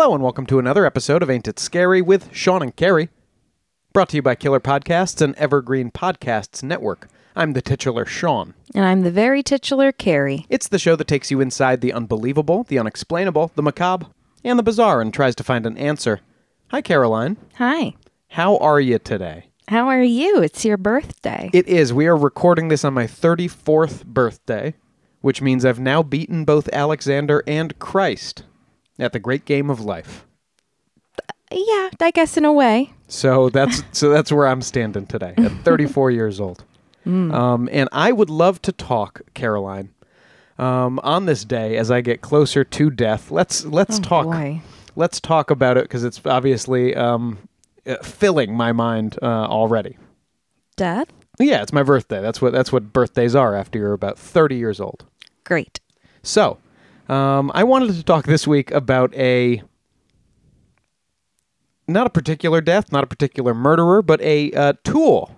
Hello and welcome to another episode of Ain't It Scary with Sean and Carrie. Brought to you by Killer Podcasts and Evergreen Podcasts Network. I'm the titular Sean. And I'm the very titular Carrie. It's the show that takes you inside the unbelievable, the unexplainable, the macabre, and the bizarre and tries to find an answer. Hi, Caroline. Hi. How are you today? How are you? It's your birthday. It is. We are recording this on my 34th birthday, which means I've now beaten both Alexander and Christ at the great game of life. yeah, I guess in a way. So that's so that's where I'm standing today at 34 years old. Um, and I would love to talk, Caroline, um, on this day as I get closer to death. Let's let's Oh, talk. boy. Let's talk about it because it's obviously um, uh, filling my mind uh, already. Death? Yeah, it's my birthday. That's what that's what birthdays are after you're about 30 years old. Great. So, um, I wanted to talk this week about a not a particular death, not a particular murderer, but a uh, tool,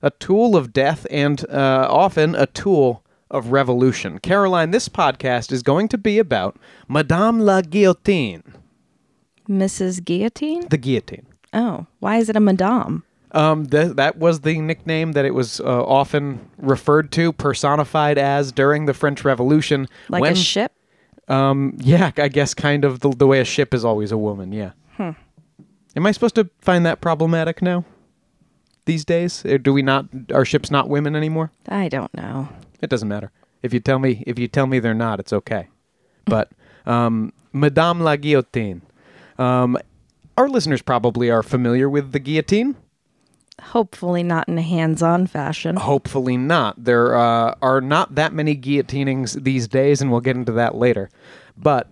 a tool of death, and uh, often a tool of revolution. Caroline, this podcast is going to be about Madame la Guillotine, Mrs. Guillotine? the guillotine. Oh, why is it a madame? Um, th- that was the nickname that it was uh, often referred to, personified as during the French Revolution. Like when- a ship? Um, yeah, I guess kind of the, the way a ship is always a woman. Yeah. Am I supposed to find that problematic now? These days, Or do we not? Are ships not women anymore? I don't know. It doesn't matter. If you tell me, if you tell me they're not, it's okay. But um, Madame la Guillotine. Um, our listeners probably are familiar with the guillotine. Hopefully not in a hands-on fashion. Hopefully not. There uh, are not that many guillotinings these days, and we'll get into that later. But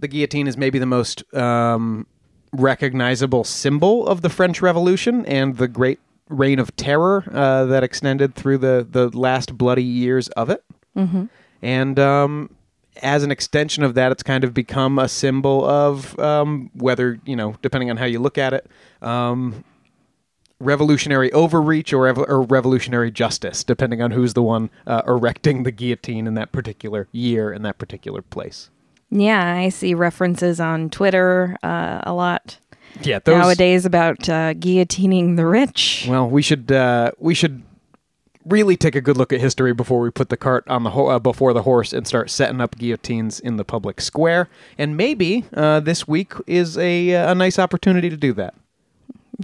the guillotine is maybe the most um, recognizable symbol of the French Revolution and the great reign of terror uh, that extended through the, the last bloody years of it. Mm-hmm. And um, as an extension of that, it's kind of become a symbol of um, whether, you know, depending on how you look at it, um, revolutionary overreach or, rev- or revolutionary justice, depending on who's the one uh, erecting the guillotine in that particular year in that particular place. Yeah, I see references on Twitter uh, a lot Yeah, those. nowadays about uh, guillotining the rich. Well, we should uh, we should really take a good look at history before we put the cart on the ho- uh, before the horse and start setting up guillotines in the public square. And maybe uh, this week is a a nice opportunity to do that.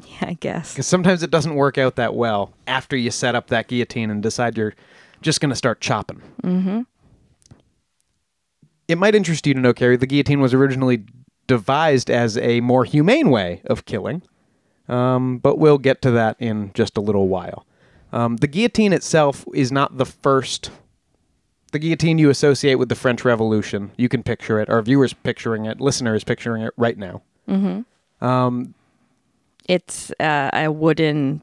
Yeah, I guess. Because sometimes it doesn't work out that well after you set up that guillotine and decide you're just going to start chopping. Mm-hmm. It might interest you to know, Carrie, the guillotine was originally devised as a more humane way of killing, um, but we'll get to that in just a little while. Um, the guillotine itself is not the first. The guillotine you associate with the French Revolution, you can picture it. Our viewers picturing it, listeners picturing it right now. It's uh, a wooden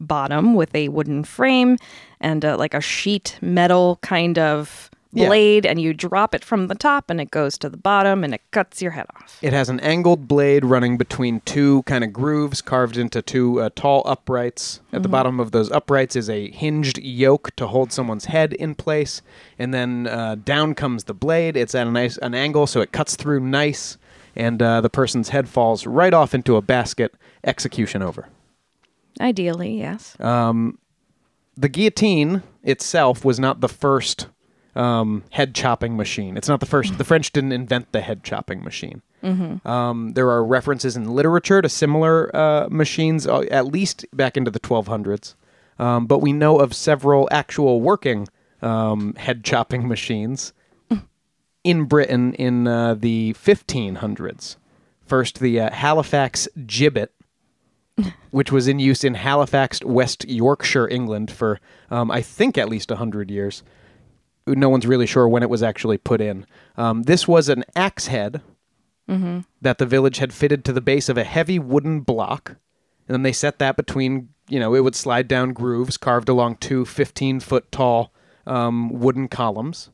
bottom with a wooden frame and uh, like a sheet metal kind of Yeah. blade, and you drop it from the top, and it goes to the bottom, and it cuts your head off. It has an angled blade running between two kind of grooves carved into two uh, tall uprights. At the bottom of those uprights is a hinged yoke to hold someone's head in place, and then uh, down comes the blade. It's at a nice an angle, so it cuts through nice, and uh, the person's head falls right off into a basket. Execution over. Ideally, yes. the guillotine itself was not the first um, head chopping machine. It's not the first. The French didn't invent the head chopping machine. Um, there are references in literature to similar uh, machines, uh, at least back into the 1200s. Um, but we know of several actual working um, head chopping machines in Britain in uh, the 1500s. First, the uh, Halifax gibbet, which was in use in Halifax, West Yorkshire, England, for um, I think at least hundred years. No one's really sure when it was actually put in. Um, this was an axe head that the village had fitted to the base of a heavy wooden block, and then they set that between. You know, it would slide down grooves carved along two 15 foot tall um, wooden columns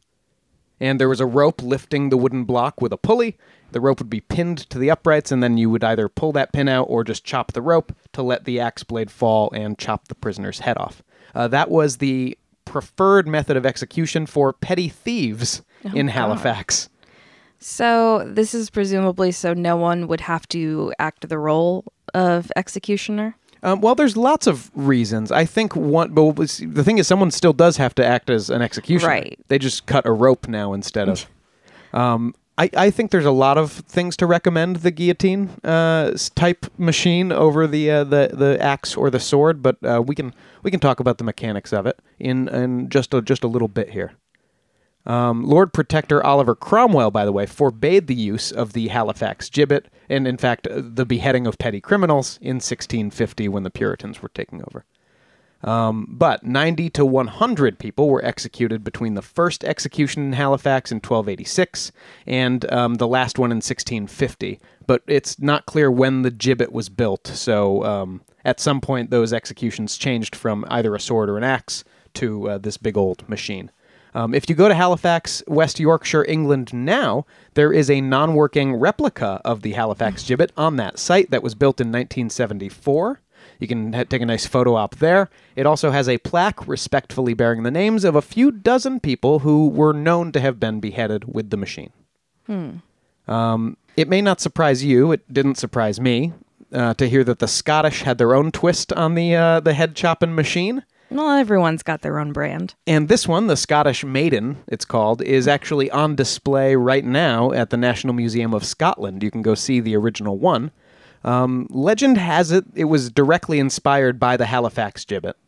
and there was a rope lifting the wooden block with a pulley. The rope would be pinned to the uprights, and then you would either pull that pin out or just chop the rope to let the axe blade fall and chop the prisoner's head off. Uh, that was the preferred method of execution for petty thieves in Halifax. So this is presumably so no one would have to act the role of executioner. Um, well, there's lots of reasons. I think one, but the thing is, someone still does have to act as an executioner. Right. They just cut a rope now instead of. Um, I, I think there's a lot of things to recommend the guillotine uh, type machine over the uh, the the axe or the sword, but uh, we can we can talk about the mechanics of it in in just a just a little bit here. Um, Lord Protector Oliver Cromwell, by the way, forbade the use of the Halifax gibbet, and in fact, uh, the beheading of petty criminals in 1650 when the Puritans were taking over. Um, but 90 to 100 people were executed between the first execution in Halifax in 1286 and um, the last one in 1650. But it's not clear when the gibbet was built, so um, at some point those executions changed from either a sword or an axe to uh, this big old machine. Um, if you go to Halifax, West Yorkshire, England now, there is a non working replica of the Halifax gibbet on that site that was built in 1974. You can ha- take a nice photo op there. It also has a plaque respectfully bearing the names of a few dozen people who were known to have been beheaded with the machine. Um, it may not surprise you, it didn't surprise me, uh, to hear that the Scottish had their own twist on the, uh, the head chopping machine. Well, everyone's got their own brand. And this one, the Scottish Maiden, it's called, is actually on display right now at the National Museum of Scotland. You can go see the original one. Um, legend has it it was directly inspired by the Halifax gibbet.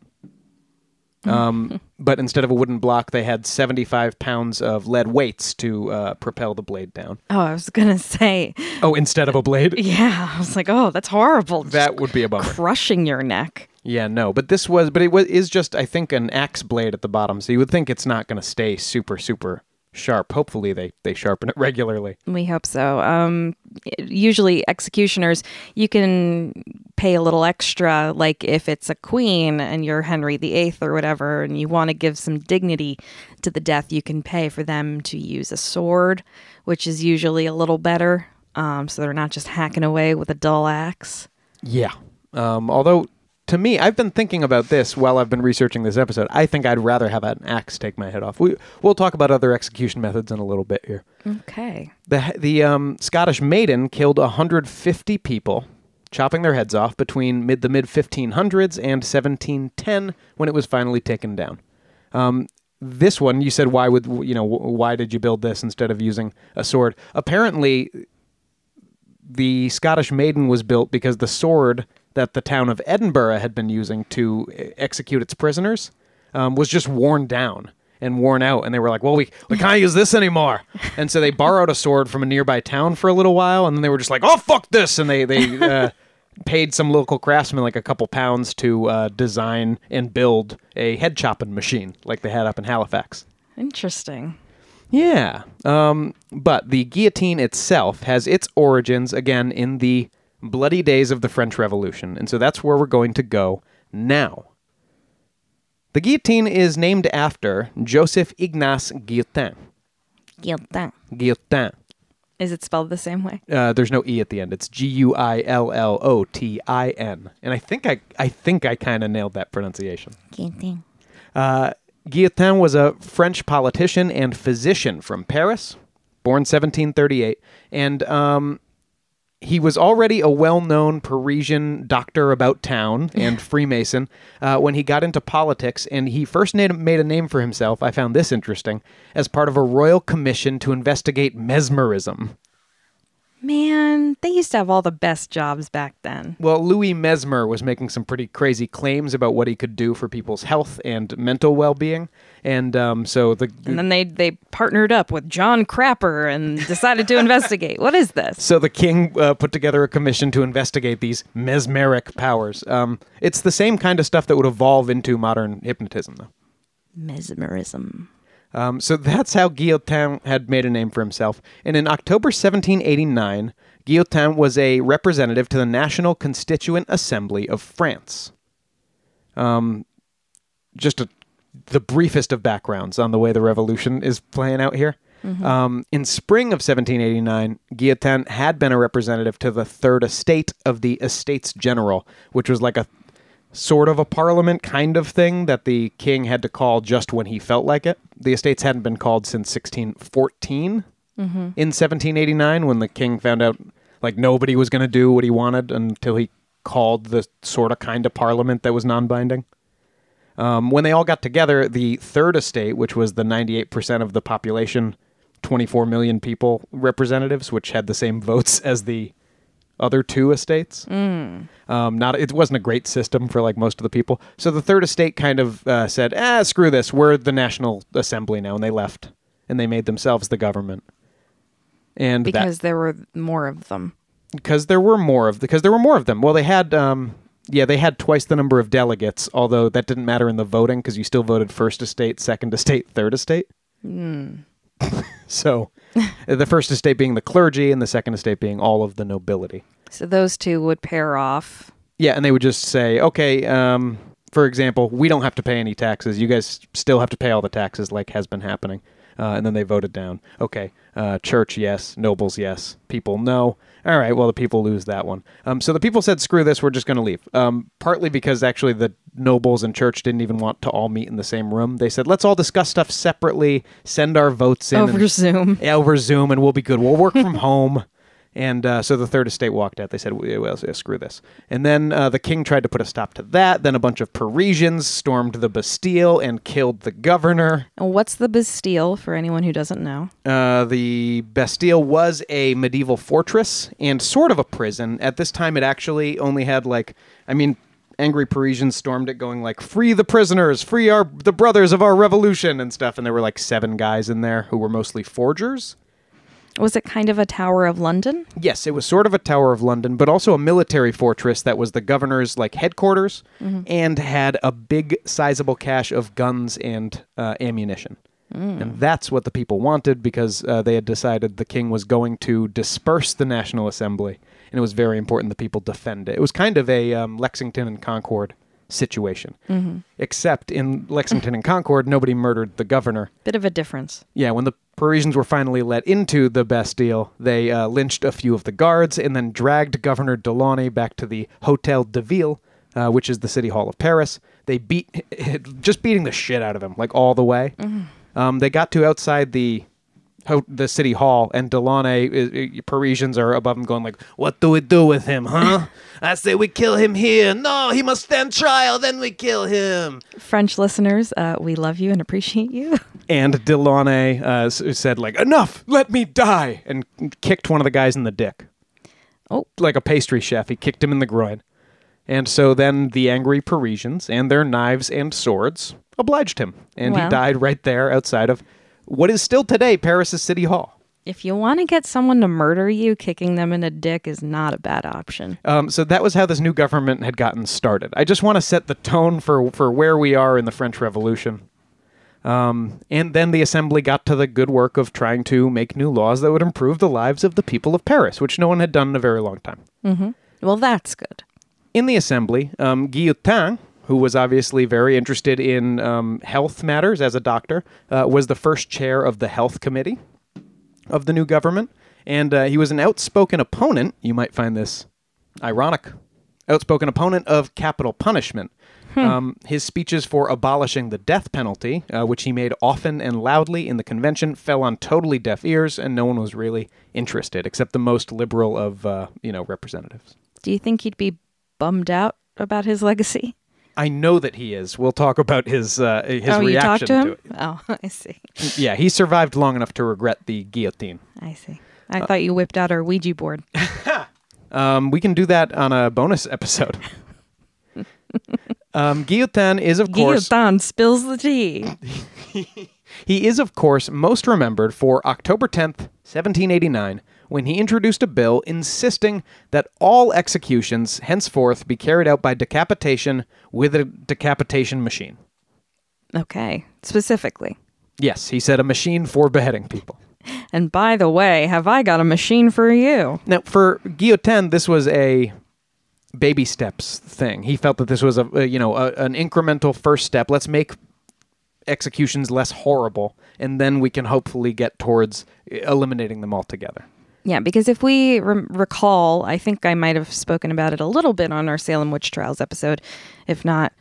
Um, but instead of a wooden block, they had 75 pounds of lead weights to uh, propel the blade down. Oh, I was gonna say, Oh, instead of a blade? yeah. I was like, oh, that's horrible. Just That would be a bummer. crushing your neck. Yeah, no, but this was, but it was is just, I think, an axe blade at the bottom, so you would think it's not going to stay super, super sharp. Hopefully, they they sharpen it regularly. We hope so. Um, usually, executioners, you can pay a little extra, like if it's a queen and you're Henry VIII or whatever, and you want to give some dignity to the death, you can pay for them to use a sword, which is usually a little better. Um, so they're not just hacking away with a dull axe. Yeah. Um, although, to me, I've been thinking about this while I've been researching this episode. I think I'd rather have an axe take my head off. We we'll talk about other execution methods in a little bit here. Okay. The the um, Scottish maiden killed 150 people, chopping their heads off between mid the mid 1500s and 1710 when it was finally taken down. Um, this one, you said, why would you know? Why did you build this instead of using a sword? Apparently, the Scottish maiden was built because the sword that the town of Edinburgh had been using to execute its prisoners um, was just worn down and worn out, and they were like, "Well, we we can't use this anymore," and so they borrowed a sword from a nearby town for a little while, and then they were just like, "Oh, fuck this," and they they. Uh, Paid some local craftsman like a couple pounds to uh, design and build a head chopping machine like they had up in Halifax. Interesting. Yeah. Um, but the guillotine itself has its origins, again, in the bloody days of the French Revolution. And so that's where we're going to go now. The guillotine is named after Joseph Ignace Guillotin. Guillotin. Guillotin. Is it spelled the same way? Uh, there's no e at the end. It's G U I L L O T I N, and I think I I think I kind of nailed that pronunciation. Guillotin. Uh, Guillotin was a French politician and physician from Paris, born 1738, and um, he was already a well-known Parisian doctor about town and Freemason uh, when he got into politics. And he first made, made a name for himself. I found this interesting as part of a royal commission to investigate mesmerism. Man, they used to have all the best jobs back then. Well, Louis Mesmer was making some pretty crazy claims about what he could do for people's health and mental well-being, and um, so the And then they they partnered up with John Crapper and decided to investigate. What is this? So the king uh, put together a commission to investigate these mesmeric powers. Um, it's the same kind of stuff that would evolve into modern hypnotism, though. Mesmerism. Um, so that's how Guillotin had made a name for himself. And in October 1789, Guillotin was a representative to the National Constituent Assembly of France. Um, just a, the briefest of backgrounds on the way the revolution is playing out here. Um, in spring of 1789, Guillotin had been a representative to the Third Estate of the Estates General, which was like a sort of a parliament kind of thing that the king had to call just when he felt like it. The estates hadn't been called since 1614, in 1789 when the king found out like nobody was going to do what he wanted until he called the sort of kind of parliament that was non-binding. Um, when they all got together, the third estate, which was the 98% of the population, 24 million people representatives, which had the same votes as the other two estates. Um, not it wasn't a great system for like most of the people. So the third estate kind of uh, said, "Ah, screw this. We're the National Assembly now," and they left and they made themselves the government. And that- Because there were more of them. because there were more of because there were more of them. Well, they had um yeah, they had twice the number of delegates, although that didn't matter in the voting because you still voted first estate, second estate, third estate. so, the first estate being the clergy, and the second estate being all of the nobility. So those two would pair off. Yeah, and they would just say, okay, um, for example, we don't have to pay any taxes. You guys still have to pay all the taxes, like has been happening. Uh, and then they voted down. Okay, uh, church, yes. Nobles, yes. People, no. All right, well, the people lose that one. Um, so the people said, screw this, we're just going to leave. Um, partly because actually the nobles and church didn't even want to all meet in the same room. They said, let's all discuss stuff separately, send our votes in. Over and- Zoom. yeah, over Zoom, and we'll be good. We'll work from home. And uh, so the third estate walked out. They said, well, screw this. And then uh, the king tried to put a stop to that. Then a bunch of Parisians stormed the Bastille and killed the governor. And what's the Bastille for anyone who doesn't know? Uh, the Bastille was a medieval fortress and sort of a prison. At this time, it actually only had like, I mean, angry Parisians stormed it, going like, "Free the prisoners, free our the brothers of our revolution" and stuff. And there were like seven guys in there who were mostly forgers. Was it kind of a Tower of London? Yes, it was sort of a Tower of London, but also a military fortress that was the governor's like headquarters and had a big, sizable cache of guns and uh, ammunition. And that's what the people wanted because uh, they had decided the king was going to disperse the National Assembly, and it was very important the people defend it. It was kind of a um, Lexington and Concord situation, except in Lexington and Concord, nobody murdered the governor. Bit of a difference. Yeah, when the Parisians were finally let into the Bastille, they uh, lynched a few of the guards and then dragged Governor Delaunay back to the Hotel de Ville, uh, which is the city hall of Paris. They beat, just beating the shit out of him, like all the way. Um, they got to outside the the city hall, and Delaunay, Parisians are above him, going like, "What do we do with him, huh? I say we kill him here. No, he must stand trial. Then we kill him." French listeners, uh, we love you and appreciate you. And Delaunay uh, said, like, enough, let me die, and kicked one of the guys in the dick. Oh. Like a pastry chef, he kicked him in the groin. And so then the angry Parisians and their knives and swords obliged him. And he died right there outside of what is still today Paris's City Hall. If you want to get someone to murder you, kicking them in a dick is not a bad option. Um, so that was how this new government had gotten started. I just want to set the tone for, for where we are in the French Revolution. Um, and then the assembly got to the good work of trying to make new laws that would improve the lives of the people of Paris, which no one had done in a very long time. Mm-hmm. Well, that's good. In the assembly, um, Guillotin, who was obviously very interested in um, health matters as a doctor, uh, was the first chair of the health committee of the new government. And uh, he was an outspoken opponent, you might find this ironic, outspoken opponent of capital punishment. Um, his speeches for abolishing the death penalty, uh, which he made often and loudly in the convention, fell on totally deaf ears, and no one was really interested, except the most liberal of, uh, you know, representatives. Do you think he'd be bummed out about his legacy? I know that he is. We'll talk about his uh, his oh, reaction talked to him? it. Oh, I see. Yeah, he survived long enough to regret the guillotine. I see. I thought you whipped out our Ouija board. Um, we can do that on a bonus episode. um, Guillotin is, of course, Guillotin spills the tea. he is, of course, most remembered for October 10th, 1789, when he introduced a bill insisting that all executions henceforth be carried out by decapitation with a decapitation machine. Okay, specifically. Yes, he said a machine for beheading people. And by the way, have I got a machine for you? Now, for Guillotin, this was a baby steps thing. He felt that this was a, a you know a, an incremental first step. Let's make executions less horrible, and then we can hopefully get towards eliminating them altogether. Yeah, because if we re- recall, I think I might have spoken about it a little bit on our Salem witch trials episode. If not,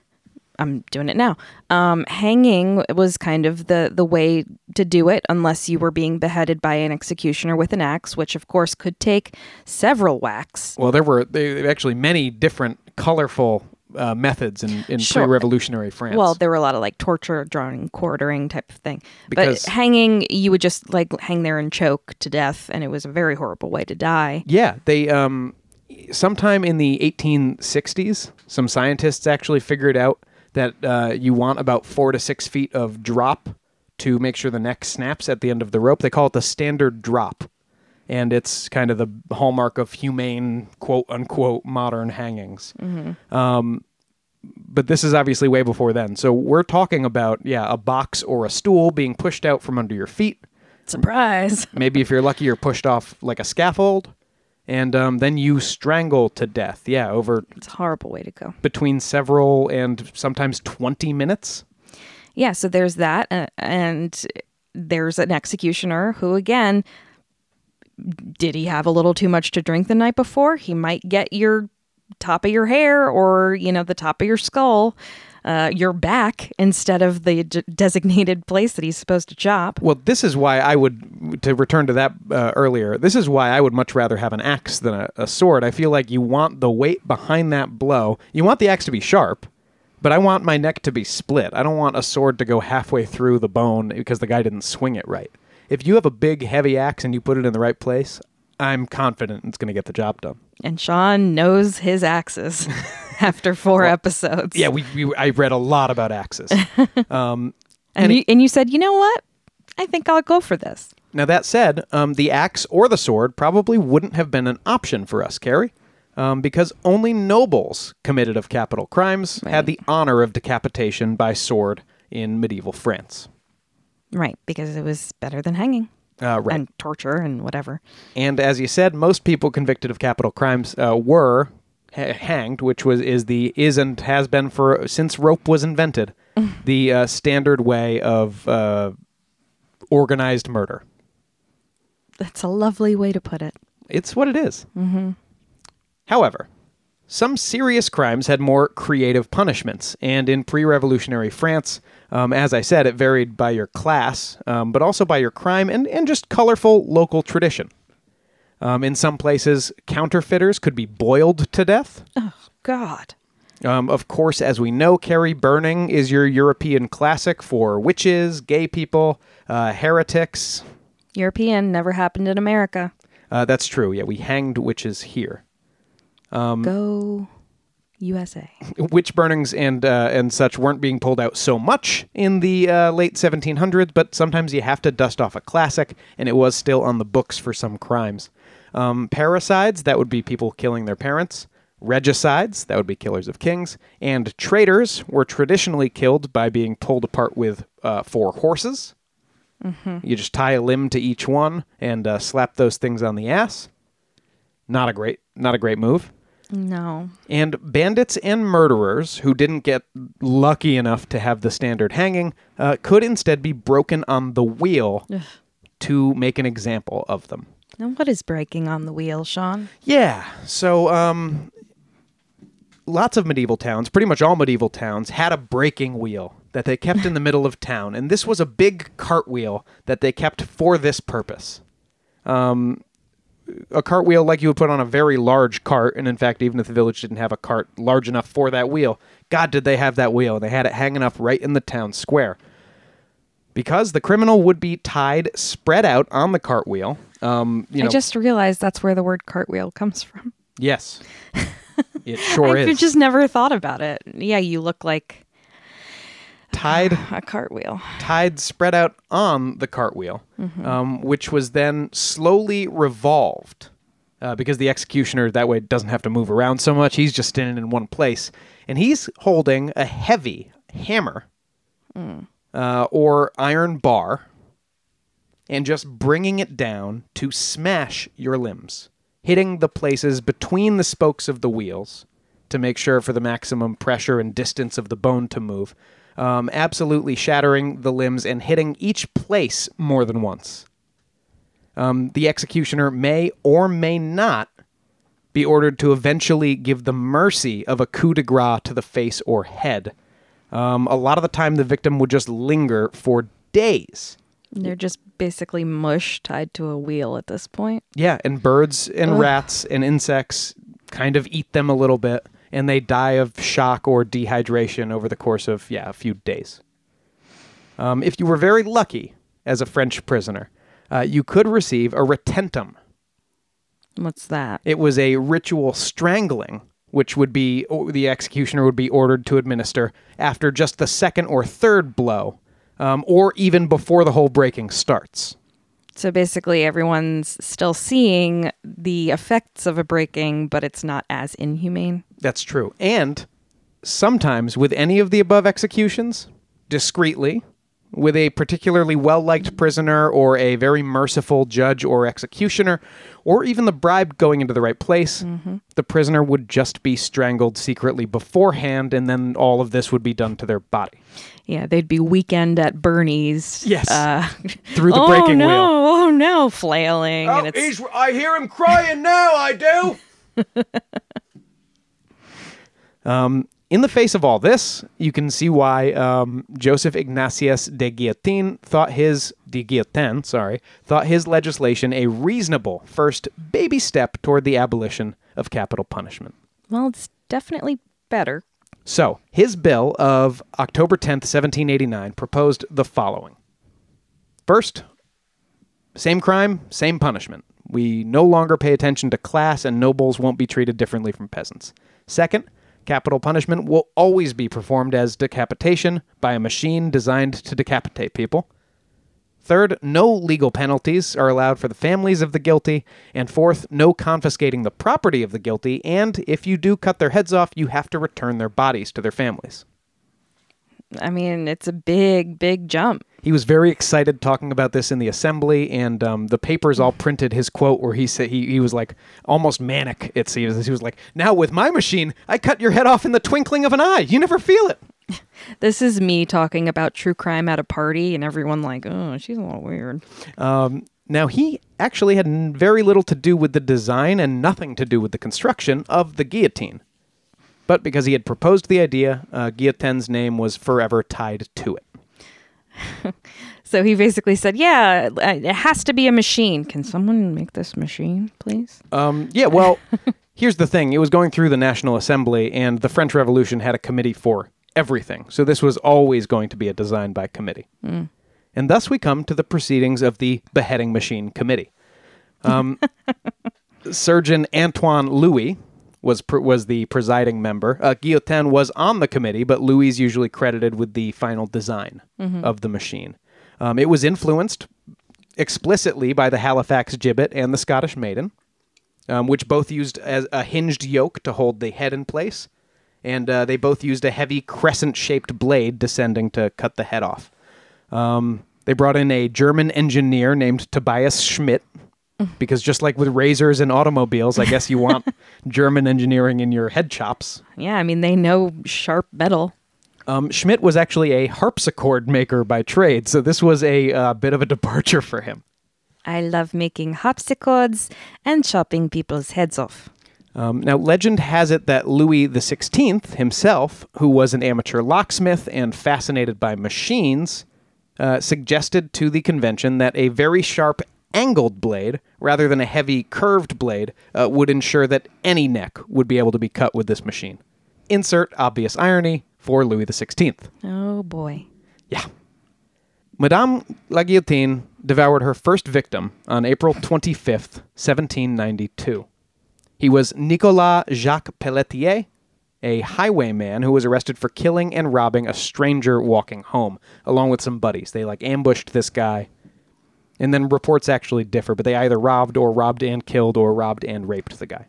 I'm doing it now. Um, hanging was kind of the the way to do it, unless you were being beheaded by an executioner with an axe, which of course could take several whacks. Well, there were there were actually many different colorful uh, methods in, in Sure. pre-revolutionary France. Well, there were a lot of like torture, drawing, quartering type of thing. Because- but hanging, you would just like hang there and choke to death, and it was a very horrible way to die. Yeah, they um sometime in the 1860s, some scientists actually figured out that uh, you want about four to six feet of drop to make sure the neck snaps at the end of the rope. They call it the standard drop, and it's kind of the hallmark of humane quote unquote modern hangings. Um, but this is obviously way before then. So we're talking about yeah, a box or a stool being pushed out from under your feet. Surprise! Maybe if you're lucky, you're pushed off like a scaffold, and um, then you strangle to death. Yeah, over It's a horrible way to go. between several and sometimes 20 minutes. Yeah, so there's that, uh, and there's an executioner who, again, did he have a little too much to drink the night before? He might get your top of your hair or you know the top of your skull, uh, your back instead of the d- designated place that he's supposed to chop. Well, this is why I would, to return to that uh, earlier, this is why I would much rather have an axe than a, a sword. I feel like you want the weight behind that blow. You want the axe to be sharp, but I want my neck to be split. I don't want a sword to go halfway through the bone because the guy didn't swing it right. If you have a big, heavy axe and you put it in the right place, I'm confident it's going to get the job done. And Sean knows his axes after four episodes. Yeah, we, we I read a lot about axes. and you, and you said, you know what? I think I'll go for this. Now that said, um, the axe or the sword probably wouldn't have been an option for us, Carrie, um, because only nobles committed of capital crimes had the honor of decapitation by sword in medieval France. Right, because it was better than hanging Uh, right. and torture and whatever. And as you said, most people convicted of capital crimes uh, were ha- hanged, which was is the is and has been for since rope was invented, the uh, standard way of uh, organized murder. That's a lovely way to put it. It's what it is. Mm-hmm. However, some serious crimes had more creative punishments, and in pre-revolutionary France, um, as I said, it varied by your class, um, but also by your crime and, and just colorful local tradition. Um, in some places, counterfeiters could be boiled to death. Oh, God. Um, of course, as we know, Carrie, burning is your European classic for witches, gay people, uh, heretics. European never happened in America. Uh, that's true. Yeah, we hanged witches here. Um, Go USA. witch burnings and uh, and such weren't being pulled out so much in the uh, late 1700s, but sometimes you have to dust off a classic, and it was still on the books for some crimes. Um, parricides, that would be people killing their parents. Regicides, that would be killers of kings. And traitors were traditionally killed by being pulled apart with uh, four horses. You just tie a limb to each one and uh, slap those things on the ass. Not a great, not a great move. No. And bandits and murderers who didn't get lucky enough to have the standard hanging uh, could instead be broken on the wheel to make an example of them. Now, what is breaking on the wheel, Sean? Yeah. So, um, lots of medieval towns, pretty much all medieval towns, had a breaking wheel that they kept in the middle of town. And this was a big cartwheel that they kept for this purpose. Um, a cartwheel like you would put on a very large cart. And in fact, even if the village didn't have a cart large enough for that wheel, God, did they have that wheel. And they had it hanging up right in the town square. Because the criminal would be tied, spread out on the cartwheel. Um, you know, I just realized that's where the word cartwheel comes from. Yes. It sure I've is. just never thought about it. Yeah, you look like tied a cartwheel. tied spread out on the cartwheel, um, which was then slowly revolved. Uh, because the executioner that way doesn't have to move around so much. He's just standing in one place. And he's holding a heavy hammer uh, or iron bar and just bringing it down to smash your limbs, hitting the places between the spokes of the wheels to make sure for the maximum pressure and distance of the bone to move, um, absolutely shattering the limbs and hitting each place more than once. Um, the executioner may or may not be ordered to eventually give the mercy of a coup de grace to the face or head. Um, a lot of the time, the victim would just linger for days. They're just basically mush tied to a wheel at this point. Yeah, and birds and rats and insects kind of eat them a little bit, and they die of shock or dehydration over the course of, yeah, a few days. Um, if you were very lucky as a French prisoner, uh, you could receive a retentum. What's that? It was a ritual strangling, which would be the executioner would be ordered to administer after just the second or third blow, um, or even before the whole breaking starts. So basically, everyone's still seeing the effects of a breaking, but it's not as inhumane. That's true. And sometimes with any of the above executions, discreetly, with a particularly well liked prisoner or a very merciful judge or executioner, or even the bribe going into the right place, the prisoner would just be strangled secretly beforehand, and then all of this would be done to their body. Yeah, they'd be weekend at Bernie's. Yes. Uh, Through the oh breaking no! wheel. Oh no! Flailing. and it's, I hear him crying now, I do. um, in the face of all this, you can see why um, Joseph Ignatius de Guillotin thought his de Guillotin, sorry, thought his legislation a reasonable first baby step toward the abolition of capital punishment. well, it's definitely better. So, his bill of October 10th, 1789 proposed the following. First, same crime, same punishment. We no longer pay attention to class, and nobles won't be treated differently from peasants. Second, capital punishment will always be performed as decapitation by a machine designed to decapitate people. Third, no legal penalties are allowed for the families of the guilty. And fourth, no confiscating the property of the guilty. And if you do cut their heads off, you have to return their bodies to their families. I mean, it's a big, big jump. He was very excited talking about this in the assembly, and um, the papers all printed his quote where he said he, he was like almost manic. It seems he was like, "Now with my machine, I cut your head off in the twinkling of an eye. You never feel it." This is me talking about true crime at a party, and everyone like, oh, she's a little weird. Um, now he actually had very little to do with the design and nothing to do with the construction of the guillotine. But because he had proposed the idea, uh, Guillotin's name was forever tied to it. So he basically said, yeah, uh, it has to be a machine. Can someone make this machine, please? Um, yeah, well, here's the thing. It was going through the National Assembly, and the French Revolution had a committee for everything. So this was always going to be a design by committee. And thus we come to the proceedings of the Beheading Machine Committee. Um, Surgeon Antoine Louis was pr- was the presiding member. Uh, Guillotin was on the committee, but Louis is usually credited with the final design of the machine. Um, it was influenced explicitly by the Halifax gibbet and the Scottish maiden, um, which both used as a hinged yoke to hold the head in place, and uh, they both used a heavy crescent-shaped blade descending to cut the head off. Um, they brought in a German engineer named Tobias Schmidt, because just like with razors and automobiles, I guess you want German engineering in your head chops. Yeah, I mean, they know sharp metal. Um, Schmidt was actually a harpsichord maker by trade, so this was a uh, bit of a departure for him. I love making harpsichords and chopping people's heads off. Um, now, legend has it that Louis XVI himself, who was an amateur locksmith and fascinated by machines, uh, suggested to the convention that a very sharp angled blade, rather than a heavy curved blade, uh, would ensure that any neck would be able to be cut with this machine. Insert obvious irony for Louis XVI. Oh boy. Yeah. Madame la Guillotine devoured her first victim on April 25th, 1792. He was Nicolas Jacques Pelletier, a highwayman who was arrested for killing and robbing a stranger walking home, along with some buddies. They like ambushed this guy. And then reports actually differ, but they either robbed or robbed and killed or robbed and raped the guy.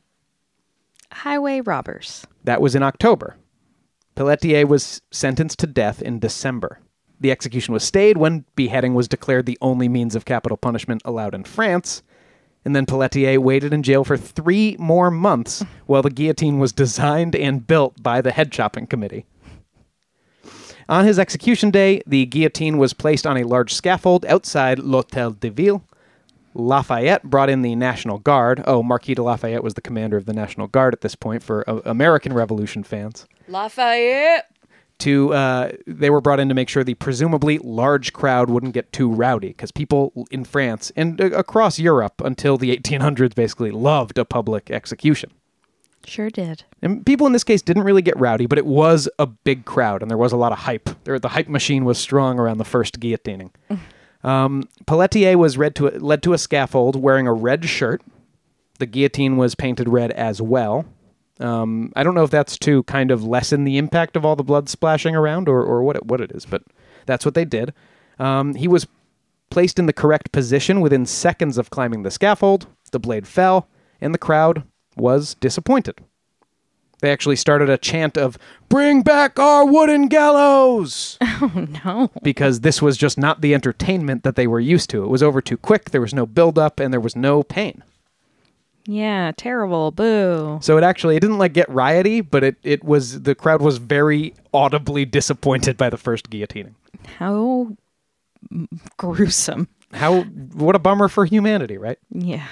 Highway robbers. That was in October. Pelletier was sentenced to death in December. The execution was stayed when beheading was declared the only means of capital punishment allowed in France. And then Pelletier waited in jail for three more months while the guillotine was designed and built by the head chopping committee. On his execution day, the guillotine was placed on a large scaffold outside l'Hotel de Ville. Lafayette brought in the National Guard. Oh, Marquis de Lafayette was the commander of the National Guard at this point for uh, American Revolution fans. Lafayette. to uh, they were brought in to make sure the presumably large crowd wouldn't get too rowdy because people in France and uh, across Europe until the 1800s basically loved a public execution. Sure did. And people in this case didn't really get rowdy, but it was a big crowd and there was a lot of hype. There, the hype machine was strong around the first guillotining. um, Pelletier was read to a, led to a scaffold wearing a red shirt. The guillotine was painted red as well. Um, I don't know if that's to kind of lessen the impact of all the blood splashing around or, or what, it, what it is, but that's what they did. Um, he was placed in the correct position within seconds of climbing the scaffold. The blade fell, and the crowd was disappointed. They actually started a chant of "Bring back our wooden gallows!" Oh no. because this was just not the entertainment that they were used to. It was over too quick. There was no build up, and there was no pain. Yeah, terrible. Boo. So it actually it didn't like get rioty, but it it was the crowd was very audibly disappointed by the first guillotining. How gruesome. How what a bummer for humanity, right? Yeah.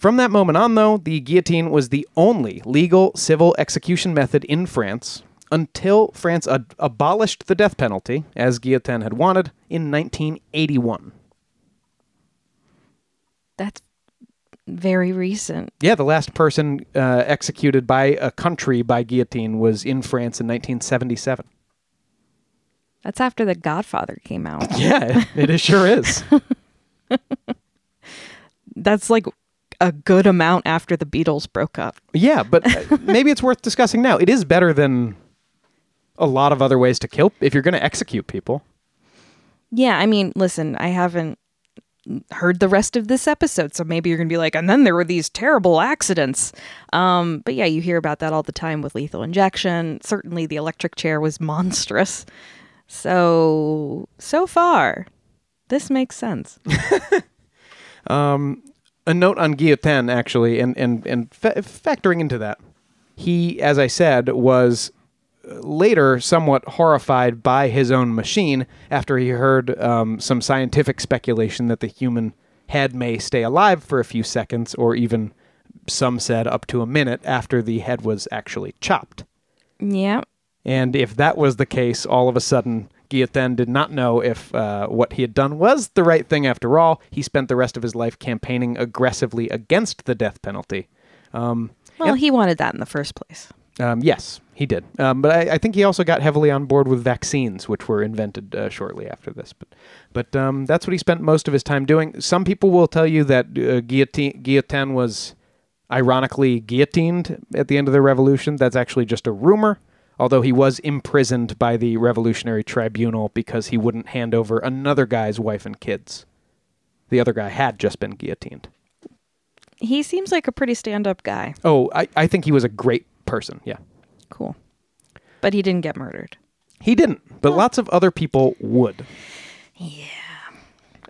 From that moment on, though, the guillotine was the only legal civil execution method in France until France ad- abolished the death penalty, as Guillotin had wanted, in 1981. That's very recent. Yeah, the last person uh, executed by a country by guillotine was in France in 1977. That's after The Godfather came out. Yeah, it, it sure is. That's like a good amount after the Beatles broke up. Yeah, but uh, maybe it's worth discussing now. It is better than a lot of other ways to kill if you're going to execute people. Yeah, I mean, listen, I haven't heard the rest of this episode, so maybe you're gonna be like, and then there were these terrible accidents. Um, but yeah, you hear about that all the time with lethal injection. Certainly, the electric chair was monstrous. So so far, this makes sense. a note on Guillotin actually, and and and fa- factoring into that, he, as I said, was uh, later somewhat horrified by his own machine after he heard um, some scientific speculation that the human head may stay alive for a few seconds, or even some said up to a minute after the head was actually chopped. Yeah. And if that was the case, all of a sudden, Guillotin did not know if uh, what he had done was the right thing after all. He spent the rest of his life campaigning aggressively against the death penalty. Um, Well, he wanted that in the first place. um, yes, he did. Um, but I, I think he also got heavily on board with vaccines, which were invented uh, shortly after this. But, but um, that's what he spent most of his time doing. Some people will tell you that uh, guillotine, Guillotin was ironically guillotined at the end of the revolution. That's actually just a rumor. Although he was imprisoned by the Revolutionary Tribunal because he wouldn't hand over another guy's wife and kids. The other guy had just been guillotined. He seems like a pretty stand-up guy. Oh, I, I think he was a great person. Yeah. Cool. But he didn't get murdered. He didn't, but lots of other people would. Yeah.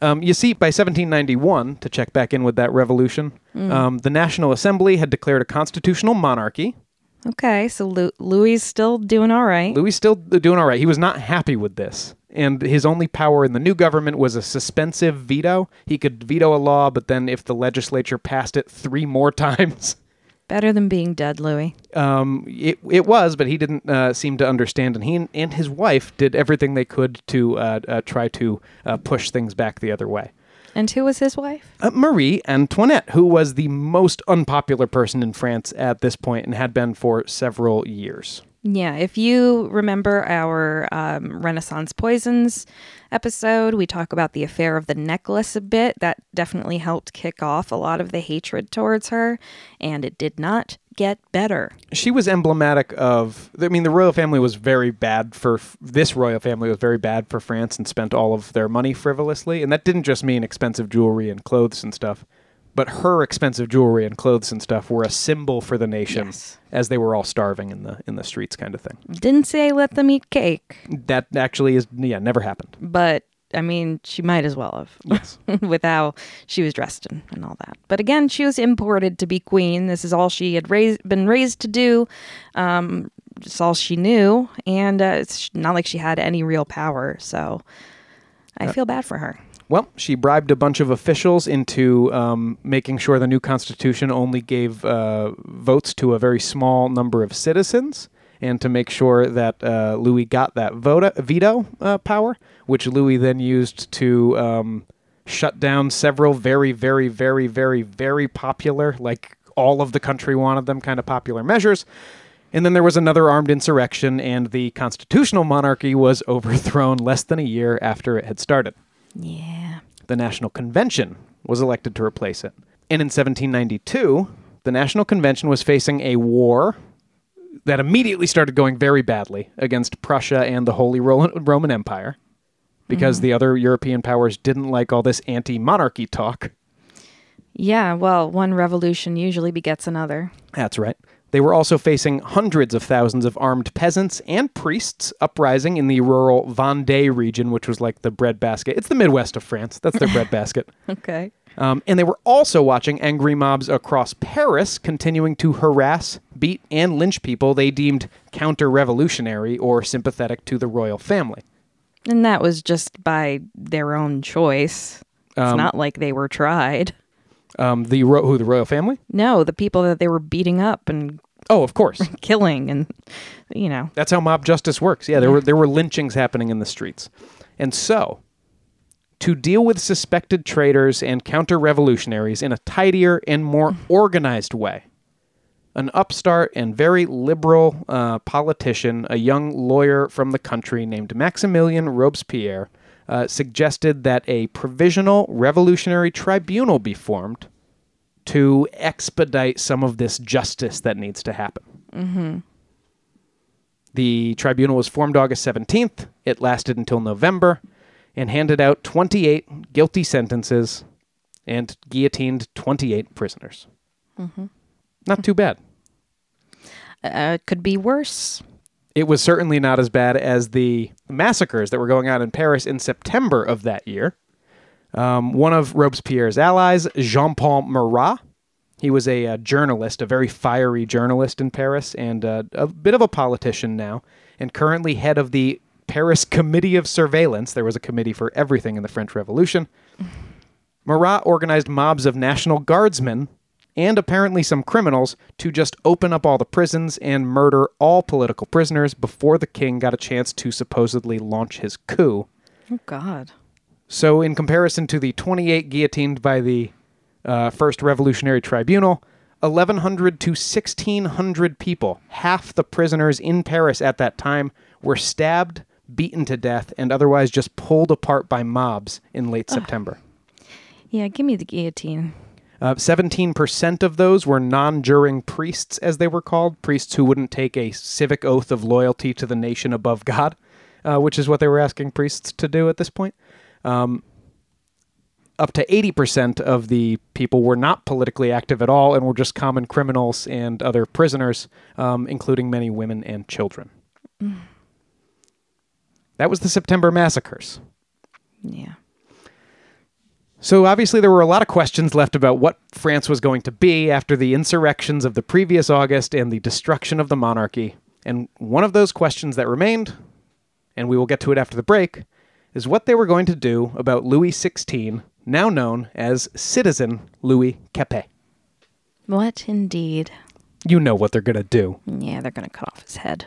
Um, you see, by 1791, to check back in with that revolution, um, the National Assembly had declared a constitutional monarchy. Okay, so Lu- Louis is still doing all right. Louis still doing all right. He was not happy with this. And his only power in the new government was a suspensive veto. He could veto a law, but then if the legislature passed it three more times, Better than being dead, Louis. um, it, it was, but he didn't uh, seem to understand. And he and his wife did everything they could to uh, uh, try to uh, push things back the other way. And who was his wife? uh, Marie Antoinette, who was the most unpopular person in France at this point and had been for several years. Yeah, if you remember our um, Renaissance Poisons episode, we talk about the affair of the necklace a bit. That definitely helped kick off a lot of the hatred towards her, and it did not get better. She was emblematic of, I mean, the royal family was very bad for, this royal family was very bad for France and spent all of their money frivolously. And that didn't just mean expensive jewelry and clothes and stuff, but her expensive jewelry and clothes and stuff were a symbol for the nation Yes. as they were all starving in the in the streets kind of thing. Didn't say let them eat cake, That actually is, yeah, never happened. but I mean, she might as well have. Yes. with how she was dressed and, and all that. But again, she was imported to be queen. This is all she had raised, been raised to do. Um, it's all she knew, and uh, it's not like she had any real power. So I feel bad for her. Well, she bribed a bunch of officials into um, making sure the new constitution only gave uh, votes to a very small number of citizens. and to make sure that uh, Louis got that vote, veto uh, power, which Louis then used to um, shut down several very, very, very, very, very popular, like all of the country wanted them kind of popular measures. And then there was another armed insurrection, and the constitutional monarchy was overthrown less than a year after it had started. Yeah. The National Convention was elected to replace it. And in 1792, the National Convention was facing a war that immediately started going very badly against Prussia and the Holy Ro- Roman Empire because mm-hmm. the other European powers didn't like all this anti monarchy talk. Yeah, well, one revolution usually begets another. That's right. They were also facing hundreds of thousands of armed peasants and priests uprising in the rural Vendée region, which was like the breadbasket. It's the Midwest of France. That's their breadbasket. Okay. Um, and they were also watching angry mobs across Paris continuing to harass, beat, and lynch people they deemed counter revolutionary or sympathetic to the royal family. And that was just by their own choice. It's not like they were tried. Um, the ro- who the royal family? No, the people that they were beating up and Oh, of course. killing and you know. That's how mob justice works. Yeah, there were there were lynchings happening in the streets. And so, to deal with suspected traitors and counter-revolutionaries in a tidier and more organized way, an upstart and very liberal uh, politician, a young lawyer from the country named Maximilien Robespierre, uh, suggested that a provisional revolutionary tribunal be formed to expedite some of this justice that needs to happen. The tribunal was formed August 17th. It lasted until November and handed out 28 guilty sentences and guillotined 28 prisoners. Not too bad. Uh, it could be worse. It was certainly not as bad as the massacres that were going on in Paris in September of that year. Um, one of Robespierre's allies, Jean Paul Marat, he was a, uh journalist, a very fiery journalist in Paris, and uh, a bit of a politician now, and currently head of the Paris Committee of Surveillance. There was a committee for everything in the French Revolution. Marat organized mobs of National Guardsmen and apparently some criminals to just open up all the prisons and murder all political prisoners before the king got a chance to supposedly launch his coup. Oh God. So, in comparison to the 28 guillotined by the uh, First Revolutionary Tribunal, 1,100 to 1,600 people, half the prisoners in Paris at that time, were stabbed, beaten to death, and otherwise just pulled apart by mobs in late September. Yeah, give me the guillotine. Uh, 17% of those were non juring priests, as they were called, priests who wouldn't take a civic oath of loyalty to the nation above God, uh, which is what they were asking priests to do at this point. Um, up to 80% of the people were not politically active at all and were just common criminals and other prisoners, um, including many women and children. That was the September massacres. Yeah. So obviously there were a lot of questions left about what France was going to be after the insurrections of the previous August and the destruction of the monarchy. And one of those questions that remained, and we will get to it after the break, is what they were going to do about Louis XVI, now known as Citizen Louis Capet. What indeed? You know what they're going to do. Yeah, they're gonna cut off his head.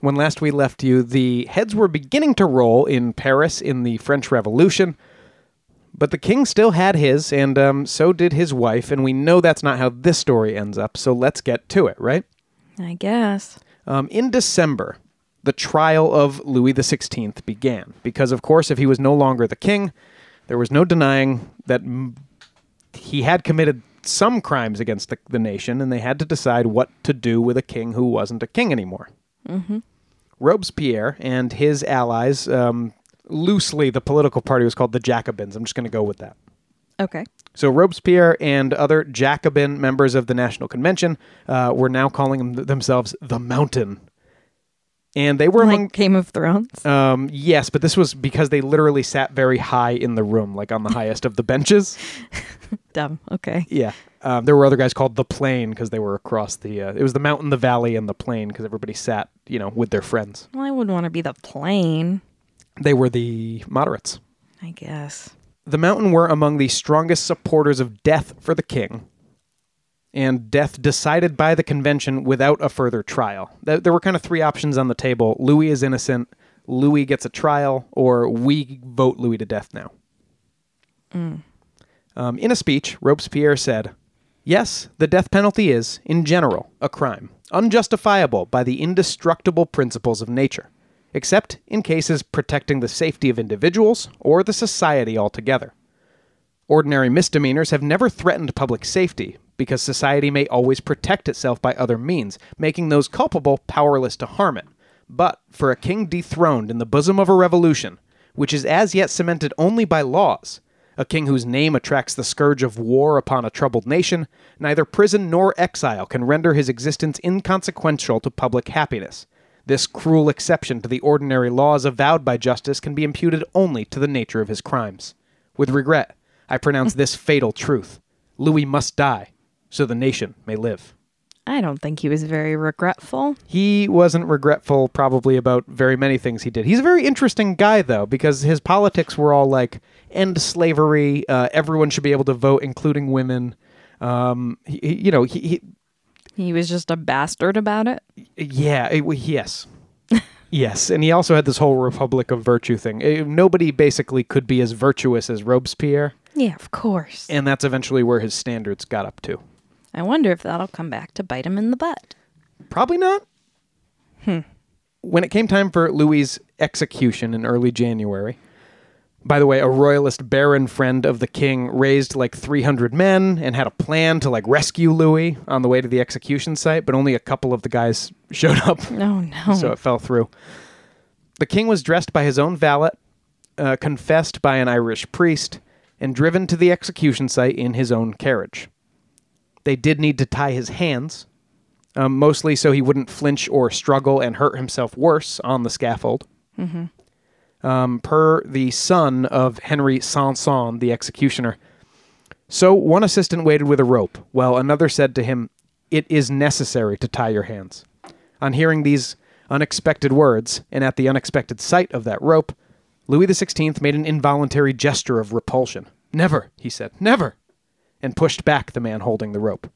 When last we left you, the heads were beginning to roll in Paris in the French Revolution. But the king still had his, and um, so did his wife, and we know that's not how this story ends up, so let's get to it, right? I guess. Um, in December, the trial of Louis XVI began, because, of course, if he was no longer the king, there was no denying that mm, he had committed some crimes against the, the nation, and they had to decide what to do with a king who wasn't a king anymore. Robespierre and his allies, um, loosely, the political party was called the Jacobins. I'm just going to go with that. Okay. So Robespierre and other Jacobin members of the National Convention uh, were now calling them themselves the Mountain, and they were among Like Game of Thrones. um, yes, but this was because they literally sat very high in the room, like on the highest of the benches. Dumb. Okay. Yeah. Um, there were other guys called the Plain because they were across the. Uh, it was the mountain, the valley, and the plain because everybody sat, you know, with their friends. Well, I wouldn't want to be the plain, They were the moderates. I guess. The mountain were among the strongest supporters of death for the king, and death decided by the convention without a further trial. There were kind of three options on the table: Louis is innocent, Louis gets a trial, or we vote Louis to death now. Um, in a speech, Robespierre said, Yes, the death penalty is, in general, a crime, unjustifiable by the indestructible principles of nature, except in cases protecting the safety of individuals or the society altogether. Ordinary misdemeanors have never threatened public safety because society may always protect itself by other means, making those culpable powerless to harm it. But for a king dethroned in the bosom of a revolution, which is as yet cemented only by laws, a king whose name attracts the scourge of war upon a troubled nation, neither prison nor exile can render his existence inconsequential to public happiness. This cruel exception to the ordinary laws avowed by justice can be imputed only to the nature of his crimes. With regret, I pronounce this fatal truth Louis must die, so the nation may live. I don't think he was very regretful. He wasn't regretful, probably, about very many things he did. He's a very interesting guy, though, because his politics were all like end slavery, uh, everyone should be able to vote, including women. Um, he, he- you know, he, he He was just a bastard about it. yeah, it, yes. yes, and he also had this whole Republic of Virtue thing. Eh, Nobody basically could be as virtuous as Robespierre, Yeah, of course. and that's eventually where his standards got up to. I wonder if that'll come back to bite him in the butt. Probably not. When it came time for Louis's execution in early January, by the way, a royalist baron friend of the king raised like 300 men and had a plan to like rescue Louis on the way to the execution site, but only a couple of the guys showed up, Oh no. so it fell through. The king was dressed by his own valet, uh, confessed by an Irish priest, and driven to the execution site in his own carriage. They did need to tie his hands, um, mostly so he wouldn't flinch or struggle and hurt himself worse on the scaffold. Um, per the son of Henry Sanson, the executioner. So one assistant waited with a rope, while another said to him, It is necessary to tie your hands. On hearing these unexpected words, and at the unexpected sight of that rope, Louis XVI made an involuntary gesture of repulsion. Never, he said, never, and pushed back the man holding the rope.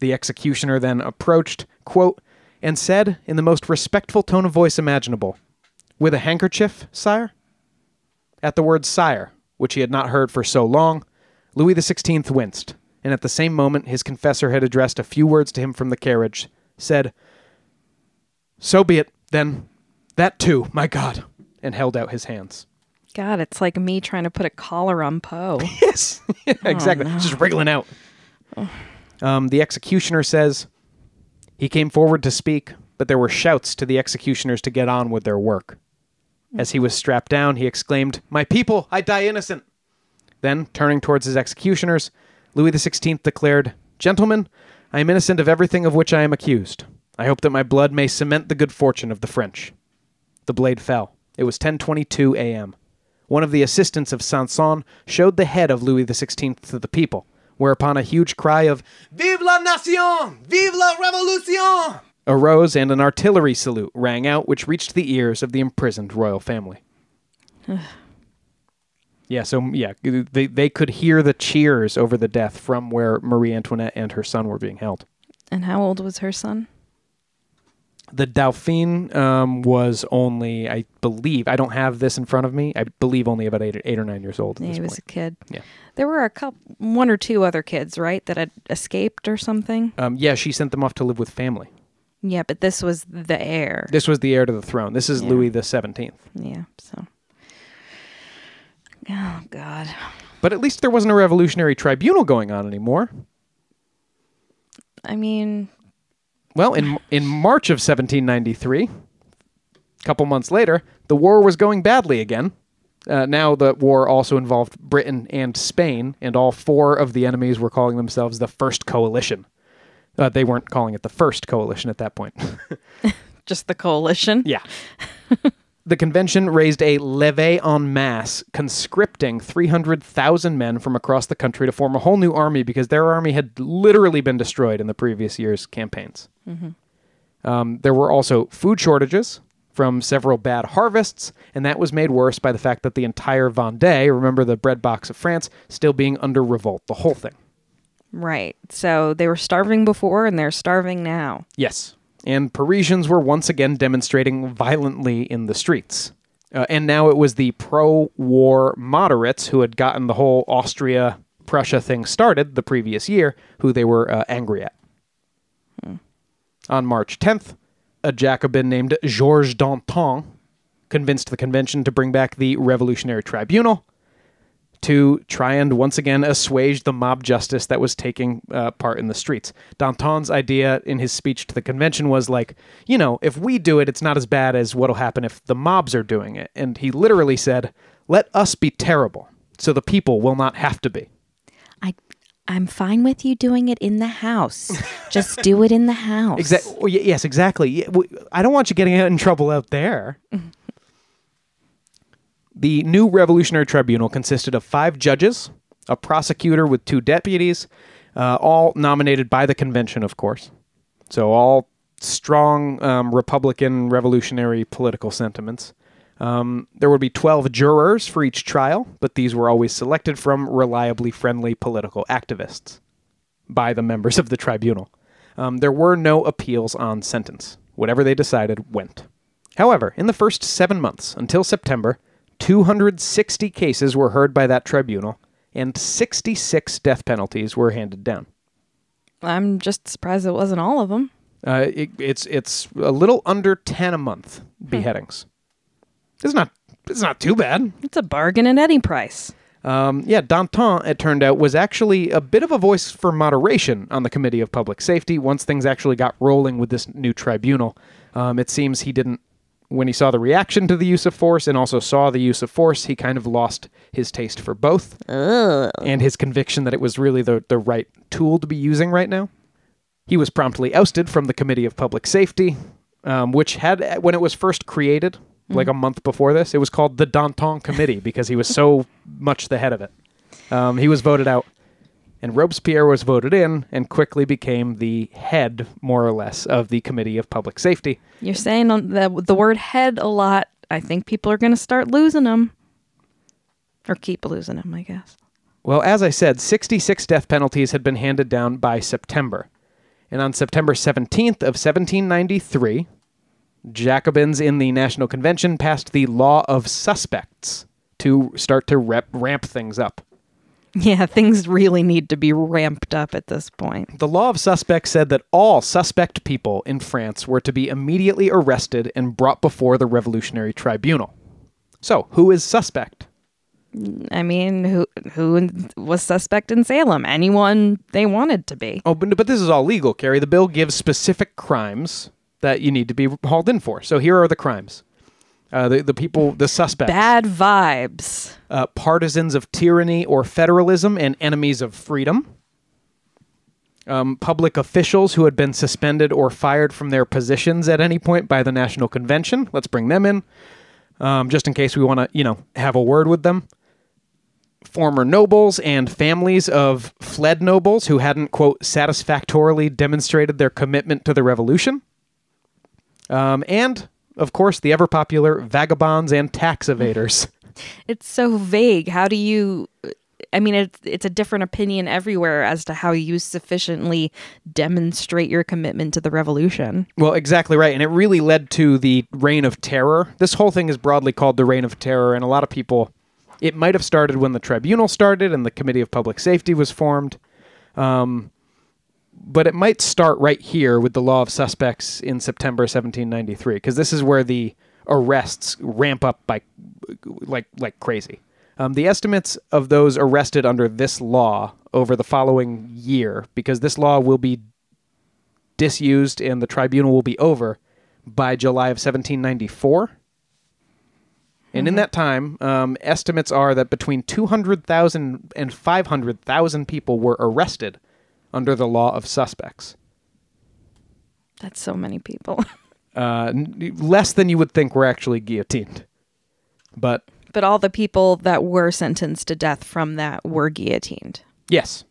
The executioner then approached, quote, and said in the most respectful tone of voice imaginable, With a handkerchief, sire? At the word sire, which he had not heard for so long, Louis XVI winced, and at the same moment his confessor had addressed a few words to him from the carriage, said, So be it, then. That too, my God, and held out his hands. God, it's like me trying to put a collar on Poe. Yes, exactly. Just wriggling out. Um, the executioner says he came forward to speak, but there were shouts to the executioners to get on with their work. As he was strapped down, he exclaimed, My people, I die innocent. Then, turning towards his executioners, Louis XVI declared, Gentlemen, I am innocent of everything of which I am accused. I hope that my blood may cement the good fortune of the French. The blade fell. It was 10:22 a.m. One of the assistants of Sanson showed the head of Louis XVI to the people, whereupon a huge cry of "Vive la nation! Vive la révolution!" arose and an artillery salute rang out which reached the ears of the imprisoned royal family. yeah, so yeah, they they could hear the cheers over the death from where Marie Antoinette and her son were being held. and how old was her son? The Dauphine um, was only, I believe, I don't have this in front of me. I believe only about eight, eight or nine years old. At Yeah, he was point. a kid. Yeah. There were a couple, one or two other kids, right, that had escaped or something. Um, yeah, she sent them off to live with family. Yeah, but this was the heir. This was the heir to the throne. This is Yeah. Louis the Seventeenth. Yeah. So. Oh God. But at least there wasn't a revolutionary tribunal going on anymore. I mean, Well, in in March of 1793, a couple months later, the war was going badly again. Uh, now the war also involved Britain and Spain, and all four of the enemies were calling themselves the First Coalition. Uh, they weren't calling it the First Coalition at that point. just the coalition. yeah. the convention raised a levée en masse, conscripting 300,000 men from across the country to form a whole new army because their army had literally been destroyed in the previous year's campaigns. Um, there were also food shortages from several bad harvests, and that was made worse by the fact that the entire Vendée, remember the bread box of France, still being under revolt, the whole thing. Right. So they were starving before, and they're starving now. Yes. And Parisians were once again demonstrating violently in the streets. Uh, and now it was the pro war moderates who had gotten the whole Austria Prussia thing started the previous year, who they were uh, angry at. On March 10th, a Jacobin named Georges Danton convinced the convention to bring back the Revolutionary Tribunal to try and once again assuage the mob justice that was taking uh, part in the streets. Danton's idea in his speech to the convention was like, you know, if we do it, it's not as bad as what'll happen if the mobs are doing it. And he literally said, let us be terrible so the people will not have to be. I, I'm fine with you doing it in the house. Just do it in the house. Exactly. Yes, exactly. I don't want you getting in trouble out there. The new Revolutionary Tribunal consisted of five judges, a prosecutor with two deputies, uh, all nominated by the convention, of course. So all strong um, Republican revolutionary political sentiments. Um, there would be 12 jurors for each trial, but these were always selected from reliably friendly political activists by the members of the tribunal. Um, there were no appeals on sentence. Whatever they decided went. However, in the first seven months, until September, 260 cases were heard by that tribunal, and 66 death penalties were handed down. I'm just surprised it wasn't all of them. Uh, it, it's it's a little under 10 a month beheadings. It's not it's not too bad. It's a bargain at any price. Um, yeah, Danton, it turned out, was actually a bit of a voice for moderation on the Committee of Public Safety once things actually got rolling with this new tribunal. Um, it seems he didn't, when he saw the reaction to the use of force and also saw the use of force, he kind of lost his taste for both and his conviction that it was really the, the right tool to be using right now. He was promptly ousted from the Committee of Public Safety, um, which had, when it was first created, like a month before this, it was called the Danton Committee because he was so much the head of it. Um, he was voted out, and Robespierre was voted in and quickly became the head, more or less, of the Committee of Public Safety. You're saying the, the word head a lot. I think people are going to start losing them. Or keep losing them, I guess. Well, as I said, 66 death penalties had been handed down by September. And on September 17th of 1793, Jacobins in the National Convention passed the Law of Suspects to start to rep- ramp things up. Yeah, things really need to be ramped up at this point. The Law of Suspects said that all suspect people in France were to be immediately arrested and brought before the Revolutionary Tribunal. So, who is suspect? I mean, who who was suspect in Salem? Anyone they wanted to be. Oh, but, but this is all legal, Carrie. The bill gives specific crimes that you need to be hauled in for. So here are the crimes. Uh, the, the people, the suspects. Bad vibes. uh, partisans of tyranny or federalism and enemies of freedom, um, public officials who had been suspended or fired from their positions at any point by the National Convention. Let's bring them in, um, just in case we want to, you know, have a word with them. Former nobles and families of fled nobles who hadn't, quote, satisfactorily demonstrated their commitment to the revolution. Um, and, of course, the ever popular vagabonds and tax evaders. It's so vague. How do you I mean, it's it's a different opinion everywhere as to how you sufficiently demonstrate your commitment to the revolution. Well, exactly right. And it really led to the Reign of Terror. This whole thing is broadly called the Reign of Terror, and a lot of people, it might have started when the tribunal started and the Committee of Public Safety was formed. Um, but it might start right here with the law of suspects in September 1793, because this is where the arrests ramp up by like like crazy. Um, the estimates of those arrested under this law over the following year, because this law will be disused and the tribunal will be over by July of 1794. And in that time, um, estimates are that between 200,000 and 500,000 people were arrested under the law of suspects. That's so many people. Uh, n- less than you would think were actually guillotined. But but all the people that were sentenced to death from that were guillotined. yes,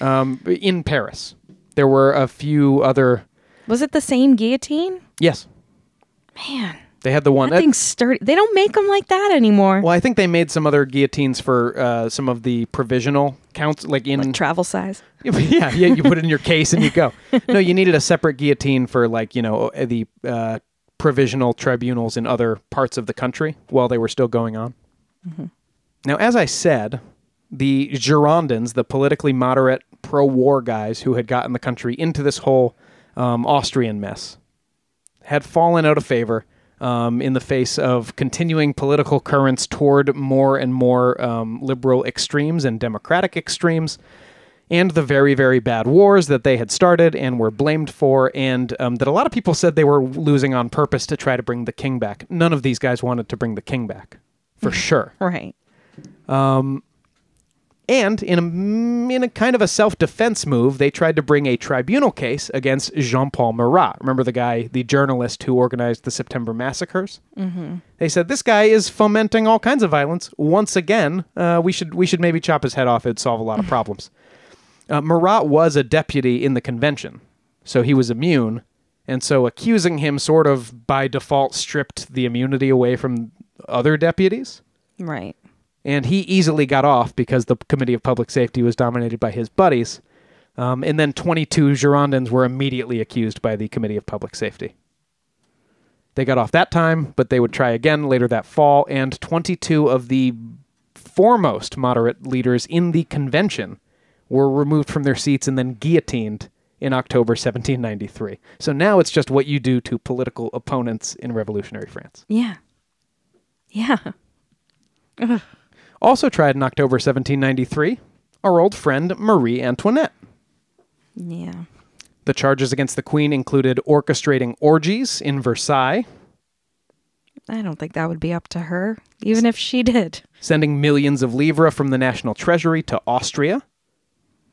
um, in Paris, there were a few other. Was it the same guillotine? Yes, Man, they had the one. that thing's sturdy. They don't make them like that anymore. well, I think they made some other guillotines for uh, some of the provisional counts, like in Like travel size. yeah, yeah, you put it in your case and you go. No, you needed a separate guillotine for like you know the uh, provisional tribunals in other parts of the country while they were still going on. Now, as I said, the Girondins, the politically moderate pro-war guys who had gotten the country into this whole um, Austrian mess, had fallen out of favor um, in the face of continuing political currents toward more and more um, liberal extremes and democratic extremes, and the very, very bad wars that they had started and were blamed for, and um, that a lot of people said they were losing on purpose to try to bring the king back. None of these guys wanted to bring the king back, for sure. Right. And in a, in a kind of a self defense move, they tried to bring a tribunal case against Jean Paul Marat. Remember the guy, the journalist who organized the September massacres? Mm-hmm. They said this guy is fomenting all kinds of violence. Once again, uh, we should we should maybe chop his head off. It'd solve a lot of problems. Uh, Marat was a deputy in the convention, so he was immune, and so accusing him sort of by default stripped the immunity away from other deputies Right. And he easily got off because the Committee of Public Safety was dominated by his buddies. Um, and then 22 Girondins were immediately accused by the Committee of Public Safety. They got off that time, but they would try again later that fall, and 22 of the foremost moderate leaders in the convention were removed from their seats and then guillotined in October 1793. So now it's just what you do to political opponents in revolutionary France. Yeah. Yeah. Also tried in October 1793, our old friend Marie Antoinette. Yeah. The charges against the queen included orchestrating orgies in Versailles, I don't think that would be up to her, even if she did. sending millions of livres from the national treasury to Austria,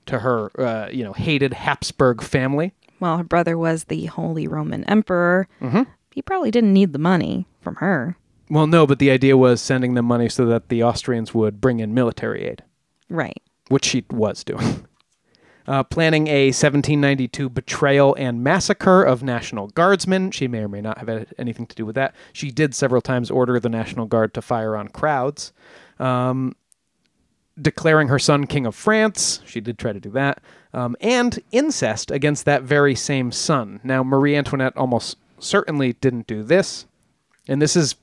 to her, uh, you know, hated Habsburg family. Well, her brother was the Holy Roman Emperor. Mm-hmm. He probably didn't need the money from her. Well, no, but the idea was sending them money so that the Austrians would bring in military aid, Right. which she was doing. Uh, planning a 1792 betrayal and massacre of National Guardsmen. She may or may not have had anything to do with that. She did several times order the National Guard to fire on crowds. Um, declaring her son King of France. She did try to do that. Um, and incest against that very same son. Now, Marie Antoinette almost certainly didn't do this. And this is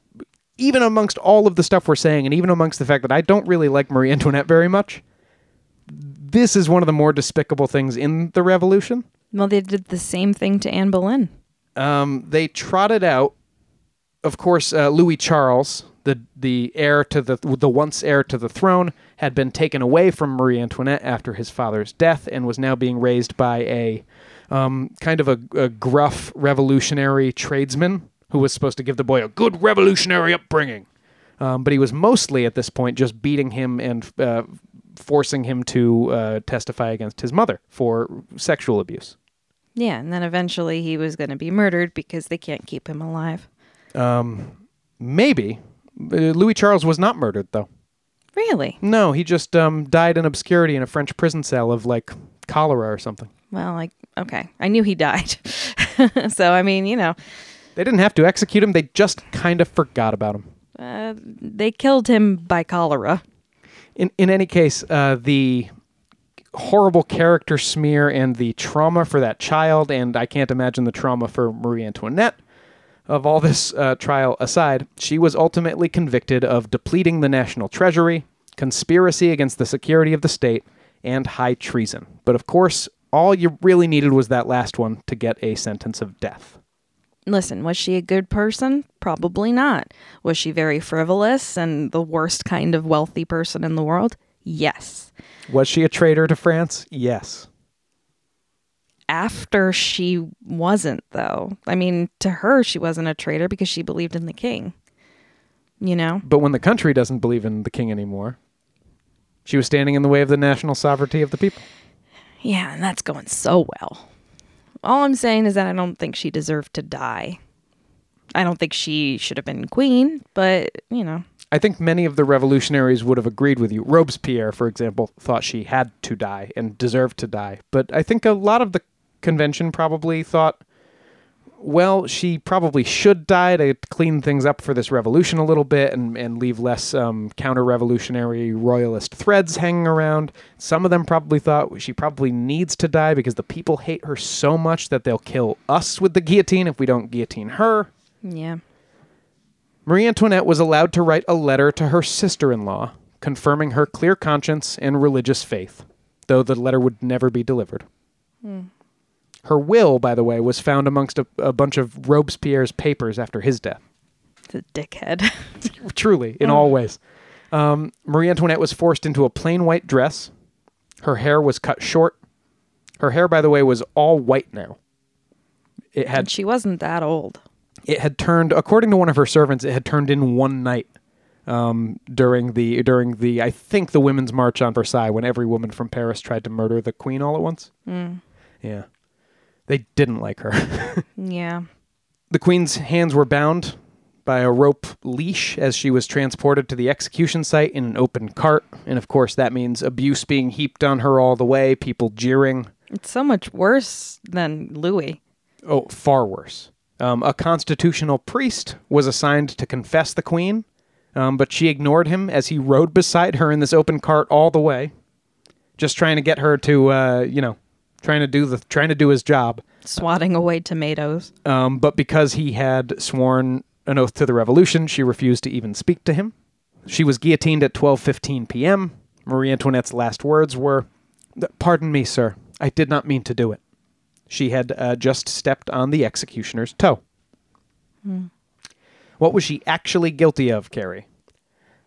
even amongst all of the stuff we're saying, and even amongst the fact that I don't really like Marie Antoinette very much, this is one of the more despicable things in the revolution. Well, they did the same thing to Anne Boleyn. Um, they trotted out, of course, uh, Louis Charles, the the heir to the the once heir to the throne, had been taken away from Marie Antoinette after his father's death, and was now being raised by a um, kind of a, a gruff revolutionary tradesman who was supposed to give the boy a good revolutionary upbringing. Um, but he was mostly at this point just beating him and uh, forcing him to uh, testify against his mother for sexual abuse. Yeah, and then eventually he was going to be murdered because they can't keep him alive. Maybe. Uh, Louis Charles was not murdered, though. Really? No, he just um, died in obscurity in a French prison cell of like cholera or something. Well, like, okay. I knew he died. so, I mean, you know, They didn't have to execute him, they just kind of forgot about him. uh, they killed him by cholera. In in any case, uh, the horrible character smear and the trauma for that child, and I can't imagine the trauma for Marie Antoinette. Of all this uh, trial aside, she was ultimately convicted of depleting the national treasury, conspiracy against the security of the state, and high treason. But of course, all you really needed was that last one to get a sentence of death. Listen, was she a good person? Probably not. Was she very frivolous and the worst kind of wealthy person in the world? Yes. Was she a traitor to France? Yes. After she wasn't, though. I mean, to her, she wasn't a traitor because she believed in the king. You know? But when the country doesn't believe in the king anymore, she was standing in the way of the national sovereignty of the people. Yeah, and that's going so well. All I'm saying is that I don't think she deserved to die. I don't think she should have been queen, but, you know. I think many of the revolutionaries would have agreed with you. Robespierre, for example, thought she had to die and deserved to die. But I think a lot of the convention probably thought, well, she probably should die to clean things up for this revolution a little bit and, and leave less um, counter revolutionary royalist threads hanging around. Some of them probably thought she probably needs to die because the people hate her so much that they'll kill us with the guillotine if we don't guillotine her. Yeah. Marie Antoinette was allowed to write a letter to her sister in law confirming her clear conscience and religious faith, though the letter would never be delivered. Her will, by the way, was found amongst a, a bunch of Robespierre's papers after his death. The dickhead. Truly, in all ways. Um, Marie Antoinette was forced into a plain white dress. Her hair was cut short. Her hair, by the way, was all white now. It had and she wasn't that old. it had turned according to one of her servants it had turned in one night um, during the during the i think the women's march on versailles when every woman from paris tried to murder the queen all at once yeah they didn't like her Yeah. the queen's hands were bound by a rope leash as she was transported to the execution site in an open cart and of course that means abuse being heaped on her all the way people jeering It's so much worse than Louis. Oh, far worse. Um, a constitutional priest was assigned to confess the queen, um, but she ignored him as he rode beside her in this open cart all the way, just trying to get her to, uh, you know, trying to do the trying to do his job. Swatting away tomatoes. Um, but because he had sworn an oath to the revolution, she refused to even speak to him. She was guillotined at 12:15 p.m. Marie Antoinette's last words were, "Pardon me, sir. I did not mean to do it." She had uh, just stepped on the executioner's toe. What was she actually guilty of, Carrie?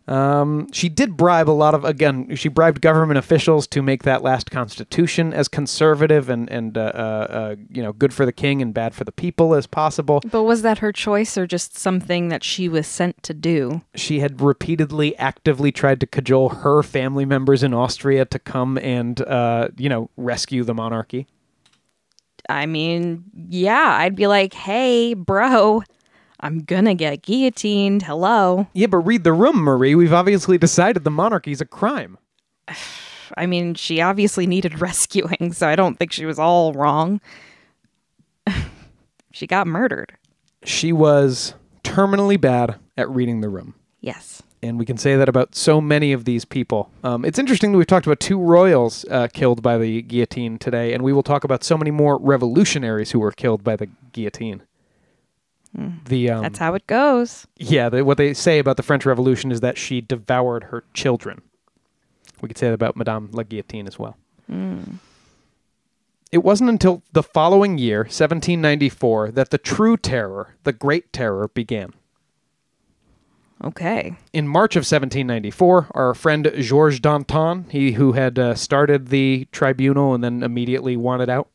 Um, she did bribe a lot of again. She bribed government officials to make that last constitution as conservative and and uh, uh, uh, you know good for the king and bad for the people as possible. But was that her choice or just something that she was sent to do? She had repeatedly, actively tried to cajole her family members in Austria to come and uh, you know rescue the monarchy. I mean, yeah, I'd be like, hey, bro, I'm gonna get guillotined. Hello. Yeah, but read the room, Marie. We've obviously decided the monarchy's a crime. I mean, she obviously needed rescuing, so I don't think she was all wrong. she got murdered. She was terminally bad at reading the room. Yes. and we can say that about so many of these people. Um, it's interesting that we've talked about two royals uh, killed by the guillotine today, and we will talk about so many more revolutionaries who were killed by the guillotine. The um, That's how it goes. yeah, the, what they say about the French Revolution is that she devoured her children. We could say that about Madame la Guillotine as well. It wasn't until the following year, 1794, that the true terror, the Great Terror, began. Okay. in March of 1794, our friend Georges Danton, he who had uh, started the tribunal and then immediately wanted out,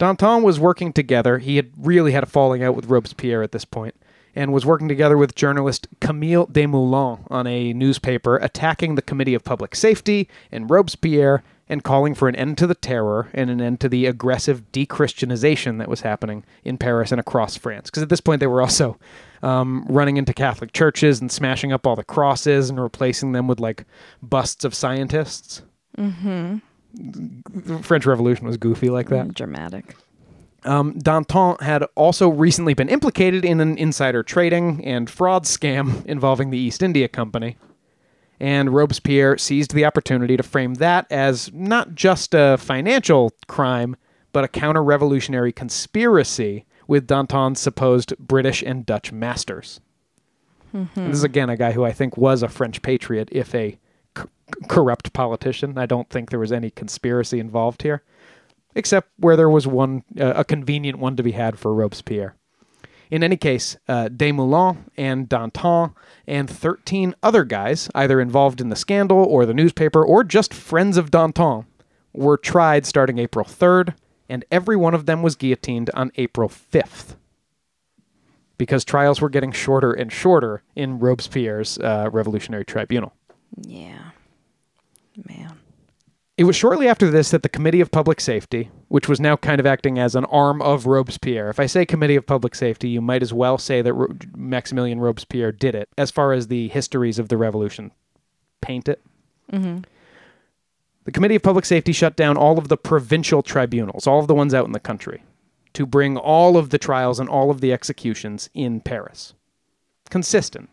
Danton was working together. He had really had a falling out with Robespierre at this point, and was working together with journalist Camille Desmoulins on a newspaper attacking the Committee of Public Safety and Robespierre and calling for an end to the terror and an end to the aggressive de-Christianization that was happening in Paris and across France. Because at this point they were also um, running into Catholic churches and smashing up all the crosses and replacing them with like busts of scientists. Mm-hmm. The French Revolution was goofy like that. Dramatic. Um, Danton had also recently been implicated in an insider trading and fraud scam involving the East India Company. And Robespierre seized the opportunity to frame that as not just a financial crime, but a counter revolutionary conspiracy with Danton's supposed British and Dutch masters. And this is again a guy who I think was a French patriot, if a corrupt politician. I don't think there was any conspiracy involved here, except where there was one, uh, a convenient one to be had for Robespierre. In any case, uh, Desmoulins and Danton and 13 other guys, either involved in the scandal or the newspaper or just friends of Danton, were tried starting April 3rd, and every one of them was guillotined on April 5th. Because trials were getting shorter and shorter in Robespierre's uh, Revolutionary Tribunal. Yeah. Man. It was shortly after this that the Committee of Public Safety, which was now kind of acting as an arm of Robespierre, if I say Committee of Public Safety, you might as well say that Ro- Maximilien Robespierre did it, as far as the histories of the revolution paint it. Mm-hmm. The Committee of Public Safety shut down all of the provincial tribunals, all of the ones out in the country, to bring all of the trials and all of the executions in Paris. Consistent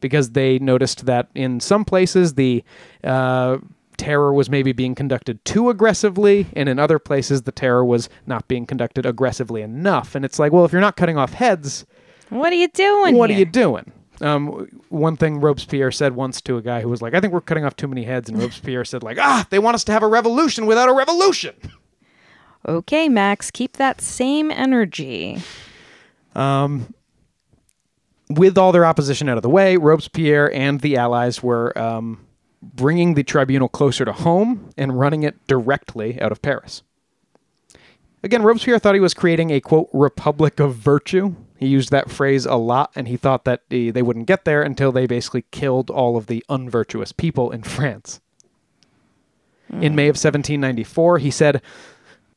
because they noticed that in some places the uh, terror was maybe being conducted too aggressively, and in other places the terror was not being conducted aggressively enough. And it's like, well, if you're not cutting off heads, What are you doing? what are you doing? Um, one thing Robespierre said once to a guy who was like, "I think we're cutting off too many heads," and Robespierre said, "Like, ah, they want us to have a revolution without a revolution." Okay, Max, keep that same energy. With all their opposition out of the way, Robespierre and the Allies were um, bringing the tribunal closer to home and running it directly out of Paris. Again, Robespierre thought he was creating a quote republic of virtue. He used that phrase a lot, and he thought that they wouldn't get there until they basically killed all of the unvirtuous people in France. In May of 1794, he said,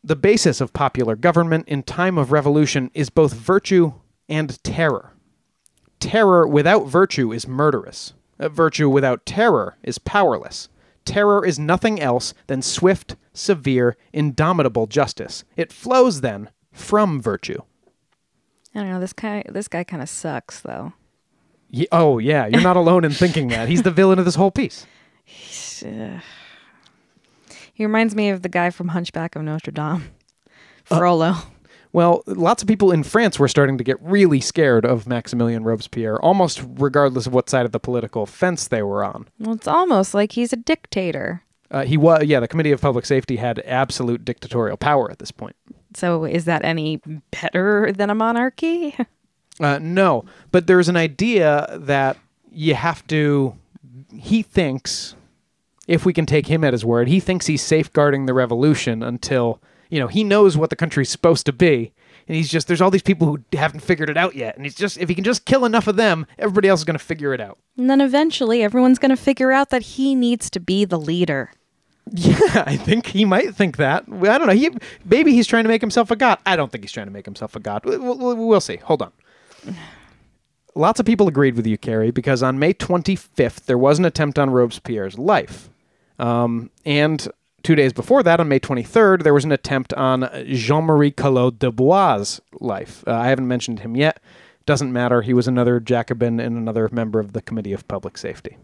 The basis of popular government in time of revolution is both virtue and terror. Terror without virtue is murderous. Uh, Virtue without terror is powerless. Terror is nothing else than swift, severe, indomitable justice. It flows then from virtue. I don't know. This guy, this guy kind of sucks, though. Ye- oh, yeah, you're not alone in thinking that. He's the villain of this whole piece. Ugh. He reminds me of the guy from Hunchback of Notre Dame, Uh, Frollo. Well, lots of people in France were starting to get really scared of Maximilien Robespierre, almost regardless of what side of the political fence they were on. well, it's almost like he's a dictator. Uh, he was, yeah, the Committee of Public Safety had absolute dictatorial power at this point. So, is that any better than a monarchy? Uh, no, but there's an idea that you have to. He thinks, if we can take him at his word, he thinks he's safeguarding the revolution until you know he knows what the country's supposed to be, and he's just there's all these people who haven't figured it out yet, and he's just if he can just kill enough of them, everybody else is going to figure it out. and then eventually, everyone's going to figure out that he needs to be the leader. Yeah, I think he might think that. I don't know. He maybe he's trying to make himself a god. I don't think he's trying to make himself a god. We'll, we'll, we'll see. Hold on. Lots of people agreed with you, Carrie, because on May 25th there was an attempt on Robespierre's life, um, and two days before that, on May 23rd, there was an attempt on Jean-Marie Collot d'Herbois' life. Uh, I haven't mentioned him yet. Doesn't matter. He was another Jacobin and another member of the Committee of Public Safety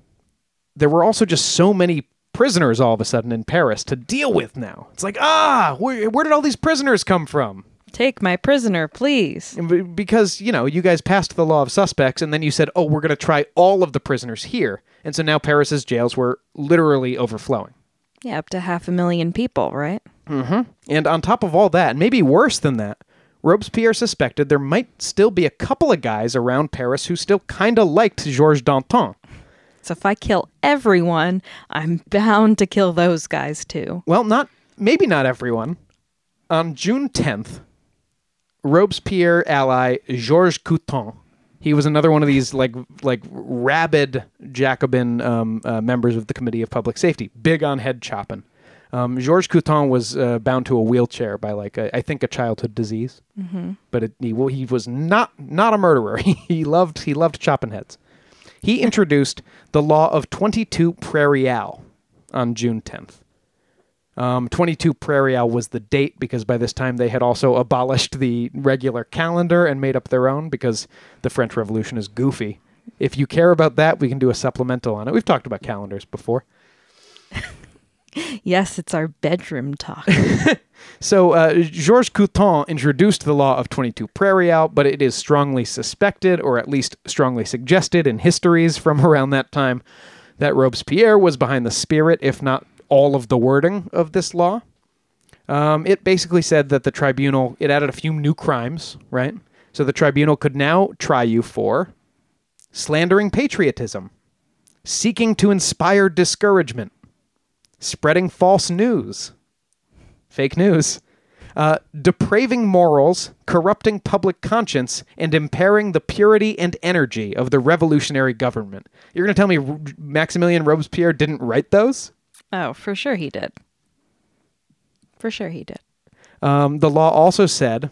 there were also just so many prisoners all of a sudden in Paris to deal with now. It's like, ah, where, where did all these prisoners come from? Take my prisoner, please. Because, you know, you guys passed the law of suspects and then you said, oh, we're going to try all of the prisoners here. And so now Paris's jails were literally overflowing. Yeah, up to half a million people, right? Mm-hmm. And on top of all that, maybe worse than that, Robespierre suspected there might still be a couple of guys around Paris who still kind of liked Georges Danton. So if I kill everyone, I'm bound to kill those guys too. Well, not maybe not everyone. On June 10th, Robespierre ally Georges Couthon, he was another one of these like like rabid Jacobin um, uh, members of the Committee of Public Safety, big on head chopping. Um, Georges Couthon was uh, bound to a wheelchair by like a, I think a childhood disease, mm-hmm. but it, he, well, he was not not a murderer. he loved he loved chopping heads. He introduced the law of 22 Prairial on June 10th. Um, 22 Prairial was the date because by this time they had also abolished the regular calendar and made up their own because the French Revolution is goofy. If you care about that, we can do a supplemental on it. We've talked about calendars before. Yes, it's our bedroom talk. So, uh, Georges Couthon introduced the law of 22 Prairie Prairial, but it is strongly suspected, or at least strongly suggested in histories from around that time, that Robespierre was behind the spirit, if not all of the wording of this law. Um, it basically said that the tribunal, it added a few new crimes, right? So the tribunal could now try you for slandering patriotism, seeking to inspire discouragement, spreading false news, fake news, uh, depraving morals, corrupting public conscience, and impairing the purity and energy of the revolutionary government. You're going to tell me Maximilien Robespierre didn't write those? Oh, for sure he did. For sure he did. Um, the law also said,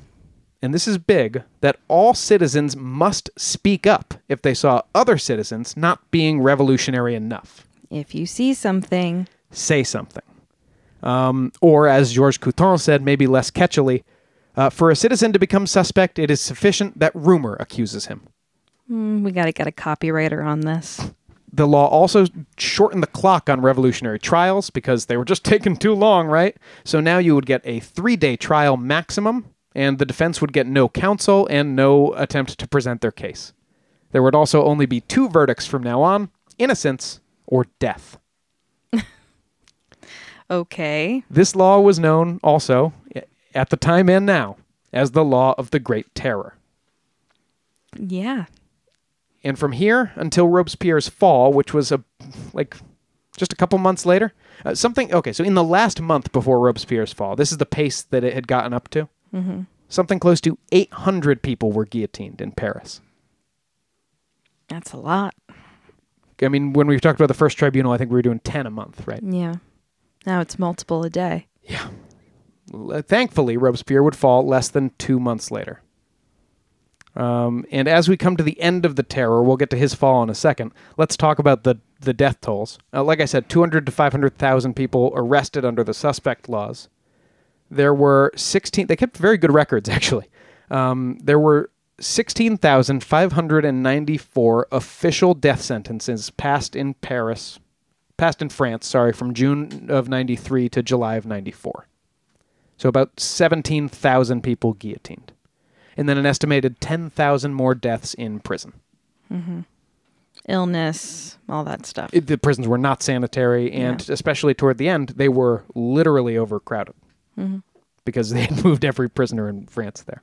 and this is big, that all citizens must speak up if they saw other citizens not being revolutionary enough. If you see something, Say something. Um, or, as Georges Couthon said, maybe less catchily, uh, for a citizen to become suspect, it is sufficient that rumor accuses him. mm, we got to get a copywriter on this. The law also shortened the clock on revolutionary trials because they were just taking too long, right? So now you would get a three day trial maximum, and the defense would get no counsel and no attempt to present their case. There would also only be two verdicts from now on innocence or death. Okay. This law was known also, at the time and now, as the Law of the Great Terror. Yeah. And from here until Robespierre's fall, which was a like just a couple months later, uh, something. Okay, so in the last month before Robespierre's fall, this is the pace that it had gotten up to. Mm-hmm. Something close to 800 people were guillotined in Paris. That's a lot. I mean, when we talked about the first tribunal, I think we were doing 10 a month, right? Yeah. Now it's multiple a day. Yeah. Thankfully, Robespierre would fall less than two months later. Um, and as we come to the end of the terror, we'll get to his fall in a second. Let's talk about the the death tolls. Uh, like I said, 200 to 500,000 people arrested under the suspect laws. There were 16. They kept very good records, actually. Um, there were 16,594 official death sentences passed in Paris, passed in France. Sorry, from June of '93 to July of '94. So about 17,000 people guillotined. And then an estimated 10,000 more deaths in prison. Illness, all that stuff. It- the prisons were not sanitary, and especially toward the end, they were literally overcrowded because they had moved every prisoner in France there.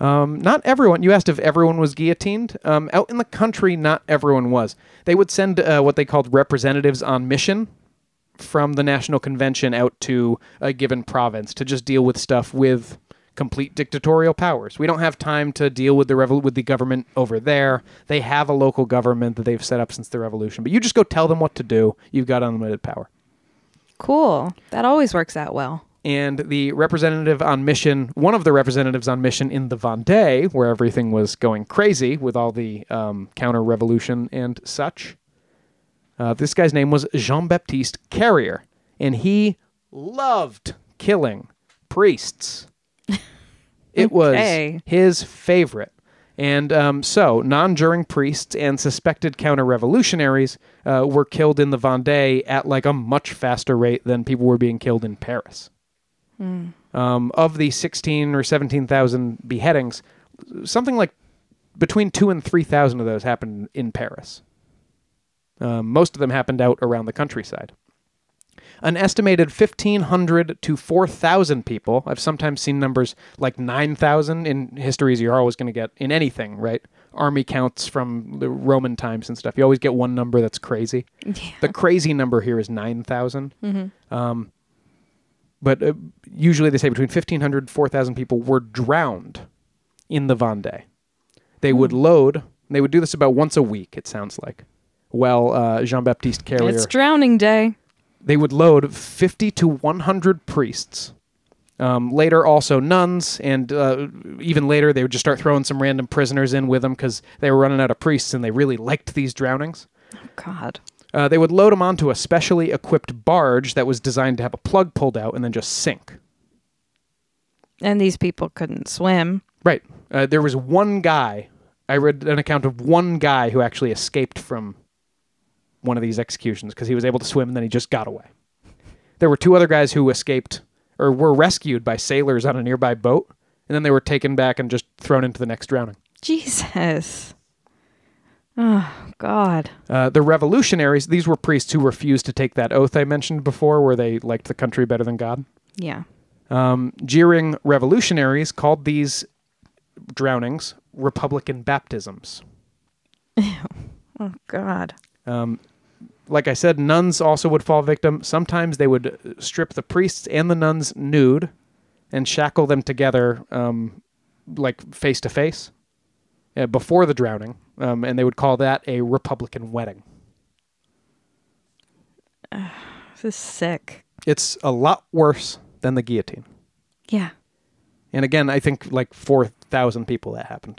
Um, not everyone. You asked if everyone was guillotined. Um, out in the country, not everyone was. They would send uh, what they called representatives on mission from the National Convention out to a given province to just deal with stuff with complete dictatorial powers. We don't have time to deal with the revol- with the government over there. They have a local government that they've set up since the revolution, but you just go tell them what to do. You've got unlimited power. Cool. That always works out well. and the representative on mission, one of the representatives on mission in the Vendée, where everything was going crazy with all the um, counter revolution and such. Uh, this guy's name was Jean Baptiste Carrier, and he loved killing priests. It Okay. was his favorite. And um, so, non juring priests and suspected counter revolutionaries uh, were killed in the Vendée at like a much faster rate than people were being killed in Paris. Um, of the 16 or 17,000 beheadings, something like between two and 3,000 of those happened in Paris. Um, most of them happened out around the countryside. An estimated 1,500 to 4,000 people. I've sometimes seen numbers like 9,000 in histories. You're always going to get in anything, right? Army counts from the Roman times and stuff. You always get one number that's crazy. The crazy number here is 9,000. Um, but uh, usually they say between 1,500 4,000 people were drowned in the Vendée. They would load, they would do this about once a week, it sounds like. Well, uh, Jean Baptiste Carrier It's drowning day. They would load 50 to 100 priests. Um, later, also nuns, and uh, even later, they would just start throwing some random prisoners in with them because they were running out of priests and they really liked these drownings. Oh, God. Uh, they would load them onto a specially equipped barge that was designed to have a plug pulled out and then just sink. And these people couldn't swim. Right. Uh, there was one guy I read an account of one guy who actually escaped from one of these executions because he was able to swim and then he just got away. There were two other guys who escaped or were rescued by sailors on a nearby boat, and then they were taken back and just thrown into the next drowning. Jesus. Oh, God. Uh, the revolutionaries, these were priests who refused to take that oath I mentioned before, where they liked the country better than God. Yeah. Um, jeering revolutionaries called these drownings Republican baptisms. Oh, God. Um, like I said, nuns also would fall victim. Sometimes they would uh, strip the priests and the nuns nude and shackle them together, um, like face to face, uh, before the drowning. Um, and they would call that a Republican wedding. This is sick. It's a lot worse than the guillotine. Yeah. And again, I think like 4,000 people that happened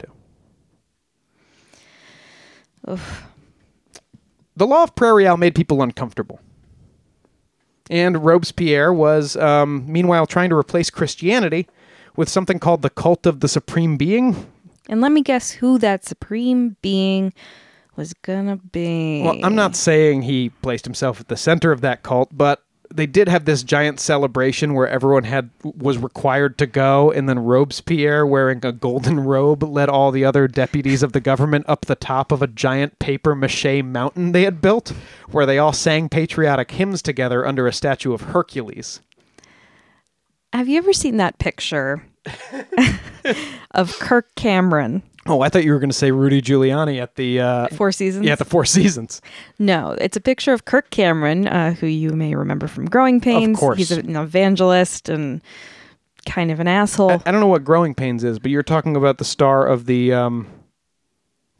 to. Oof. The law of Prairial made people uncomfortable. And Robespierre was, um, meanwhile, trying to replace Christianity with something called the cult of the supreme being. And let me guess who that supreme being was gonna be. Well, I'm not saying he placed himself at the center of that cult, but they did have this giant celebration where everyone had was required to go, and then Robespierre, wearing a golden robe, led all the other deputies of the government up the top of a giant paper mache mountain they had built, where they all sang patriotic hymns together under a statue of Hercules. Have you ever seen that picture of Kirk Cameron, Oh, I thought you were going to say Rudy Giuliani at the uh, Four Seasons? yeah, at the Four Seasons. No, it's a picture of Kirk Cameron, uh, who you may remember from Growing Pains. Of course. He's an evangelist and kind of an asshole. I, I don't know what Growing Pains is, but you're talking about the star of the um,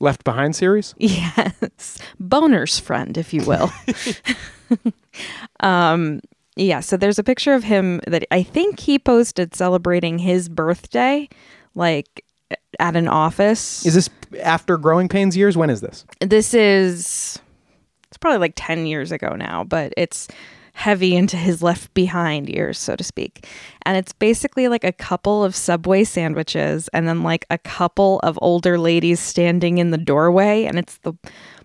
Left Behind series. yes, Boner's friend, if you will. um, yeah. So there's a picture of him that I think he posted celebrating his birthday, like at an office. Is this after Growing Pains years? When is this? this is it's probably like 10 years ago now but it's heavy into his left behind years so to speak and it's basically like a couple of subway sandwiches and then like a couple of older ladies standing in the doorway and it's the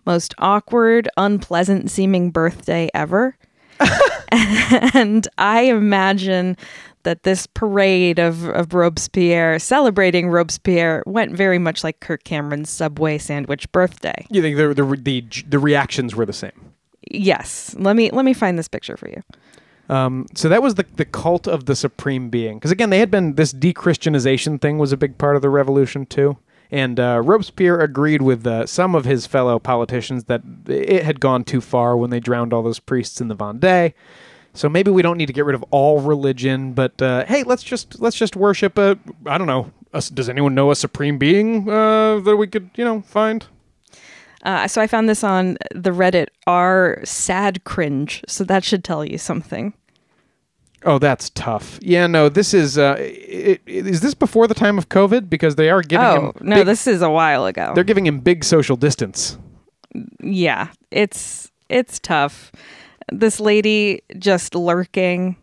most awkward unpleasant seeming birthday ever and i imagine that this parade of, of Robespierre celebrating Robespierre went very much like Kirk Cameron's Subway sandwich birthday. You think the the the, the reactions were the same? Yes. Let me let me find this picture for you. Um, so that was the the cult of the supreme being. Because again, they had been this de-Christianization thing was a big part of the revolution too. And uh, Robespierre agreed with uh, some of his fellow politicians that it had gone too far when they drowned all those priests in the Vendée. So maybe we don't need to get rid of all religion, but uh, hey, let's just let's just worship a I don't know. A, does anyone know a supreme being uh, that we could you know find? Uh, so I found this on the Reddit r sad cringe. So that should tell you something. Oh, that's tough. Yeah, no, this is uh, i- i- is this before the time of COVID because they are giving Oh him no, big- this is a while ago. they're giving him big social distance. Yeah, it's it's tough. This lady just lurking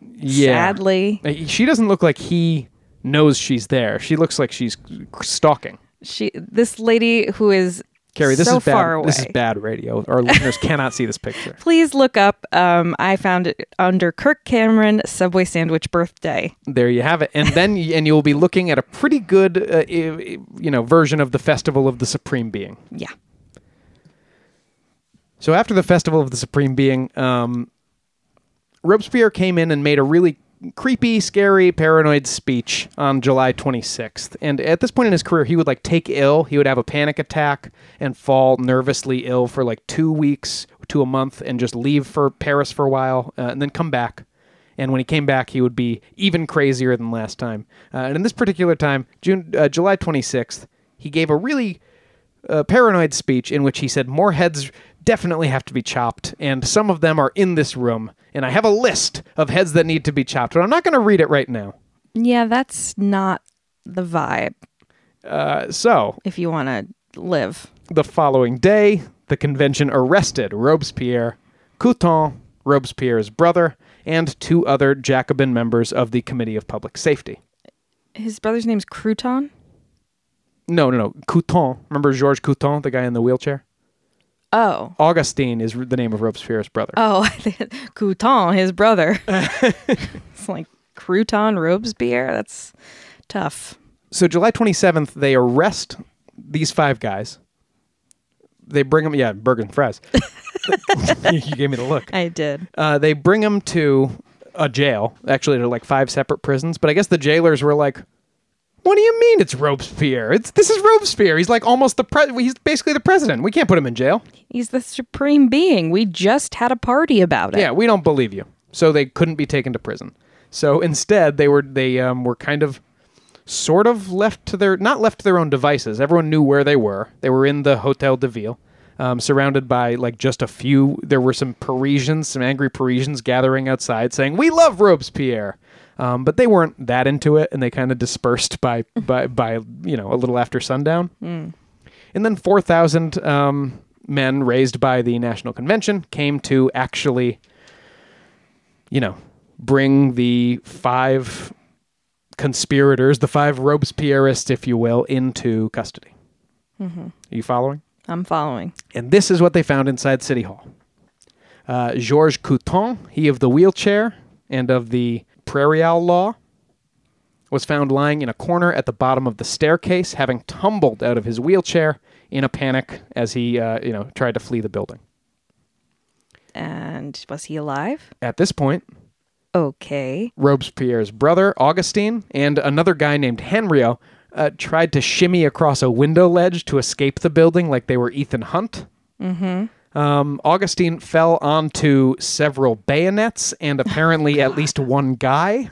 Yeah, sadly. Uh, she doesn't look like he knows she's there. She looks like she's stalking. She this lady who is Carrie, this so is bad. far away. This is bad radio. Our listeners cannot see this picture. Please look up. Um, I found it under Kirk Cameron Subway sandwich birthday. There you have it. And then and you'll be looking at a pretty good uh, you know version of the Festival of the Supreme Being. Yeah. So after the Festival of the Supreme Being, um, Robespierre came in and made a really creepy, scary, paranoid speech on July 26th. And at this point in his career, he would like take ill. He would have a panic attack and fall nervously ill for like two weeks to a month and just leave for Paris for a while uh, and then come back. And when he came back, he would be even crazier than last time. Uh, and in this particular time, June, uh, July 26th, he gave a really a paranoid speech in which he said more heads definitely have to be chopped, and some of them are in this room. And I have a list of heads that need to be chopped, but I'm not going to read it right now. Yeah, that's not the vibe Uh, so, if you want to live. the following day, the convention arrested Robespierre, Couthon, Robespierre's brother, and two other Jacobin members of the Committee of Public Safety. His brother's name's Crouton. No, no, no. Couthon. Remember Georges Couthon, the guy in the wheelchair? Oh. Augustine is the name of Robespierre's brother. Oh, Couthon, his brother. it's like Crouton Robespierre. That's tough. so July 27th, they arrest these five guys. They bring them, yeah, Bergen Frez. you gave me the look. I did. Uh, they bring them to a jail. Actually, they're like five separate prisons. But I guess the jailers were like, "What do you mean it's Robespierre? It's this is Robespierre. He's like almost the pre. He's basically the president. We can't put him in jail. He's the supreme being. We just had a party about it. Yeah, we don't believe you. So they couldn't be taken to prison. So instead, they were they um, were kind of sort of left to their not left to their own devices. Everyone knew where they were. They were in the Hotel de Ville, um, surrounded by like just a few. There were some Parisians, some angry Parisians gathering outside, saying, "We love Robespierre." Um, but they weren't that into it, and they kind of dispersed by by by you know a little after sundown. And then 4,000 um, men raised by the National Convention came to actually, you know, bring the five conspirators, the five Robespierreists, if you will, into custody. Are you following? I'm following. And this is what they found inside City Hall. Uh, Georges Couthon, he of the wheelchair and of the Prairial law, was found lying in a corner at the bottom of the staircase, having tumbled out of his wheelchair in a panic as he, uh, you know, tried to flee the building. And was he alive? At this point, Okay. Robespierre's brother, Augustine, and another guy named Henriot uh, tried to shimmy across a window ledge to escape the building like they were Ethan Hunt. Mm-hmm. Um, Augustine fell onto several bayonets and apparently at least one guy.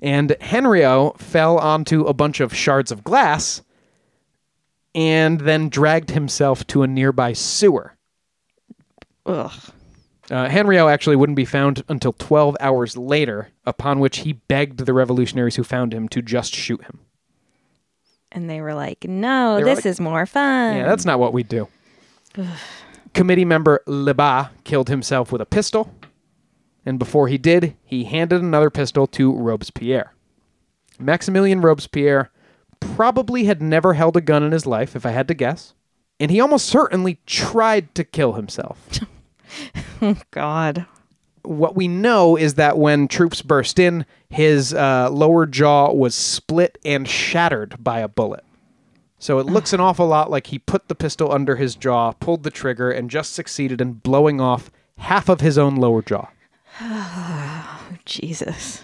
And Henriot fell onto a bunch of shards of glass and then dragged himself to a nearby sewer. Ugh. Uh, Henriot actually wouldn't be found until 12 hours later, upon which he begged the revolutionaries who found him to just shoot him. And they were like, no, They this like- is more fun. Yeah, that's not what we do. Committee member Lebas killed himself with a pistol, and before he did, he handed another pistol to Robespierre. Maximilien Robespierre probably had never held a gun in his life, if I had to guess, and he almost certainly tried to kill himself. God. what we know is that when troops burst in, his uh, lower jaw was split and shattered by a bullet. So it looks an awful lot like he put the pistol under his jaw, pulled the trigger, and just succeeded in blowing off half of his own lower jaw. Jesus.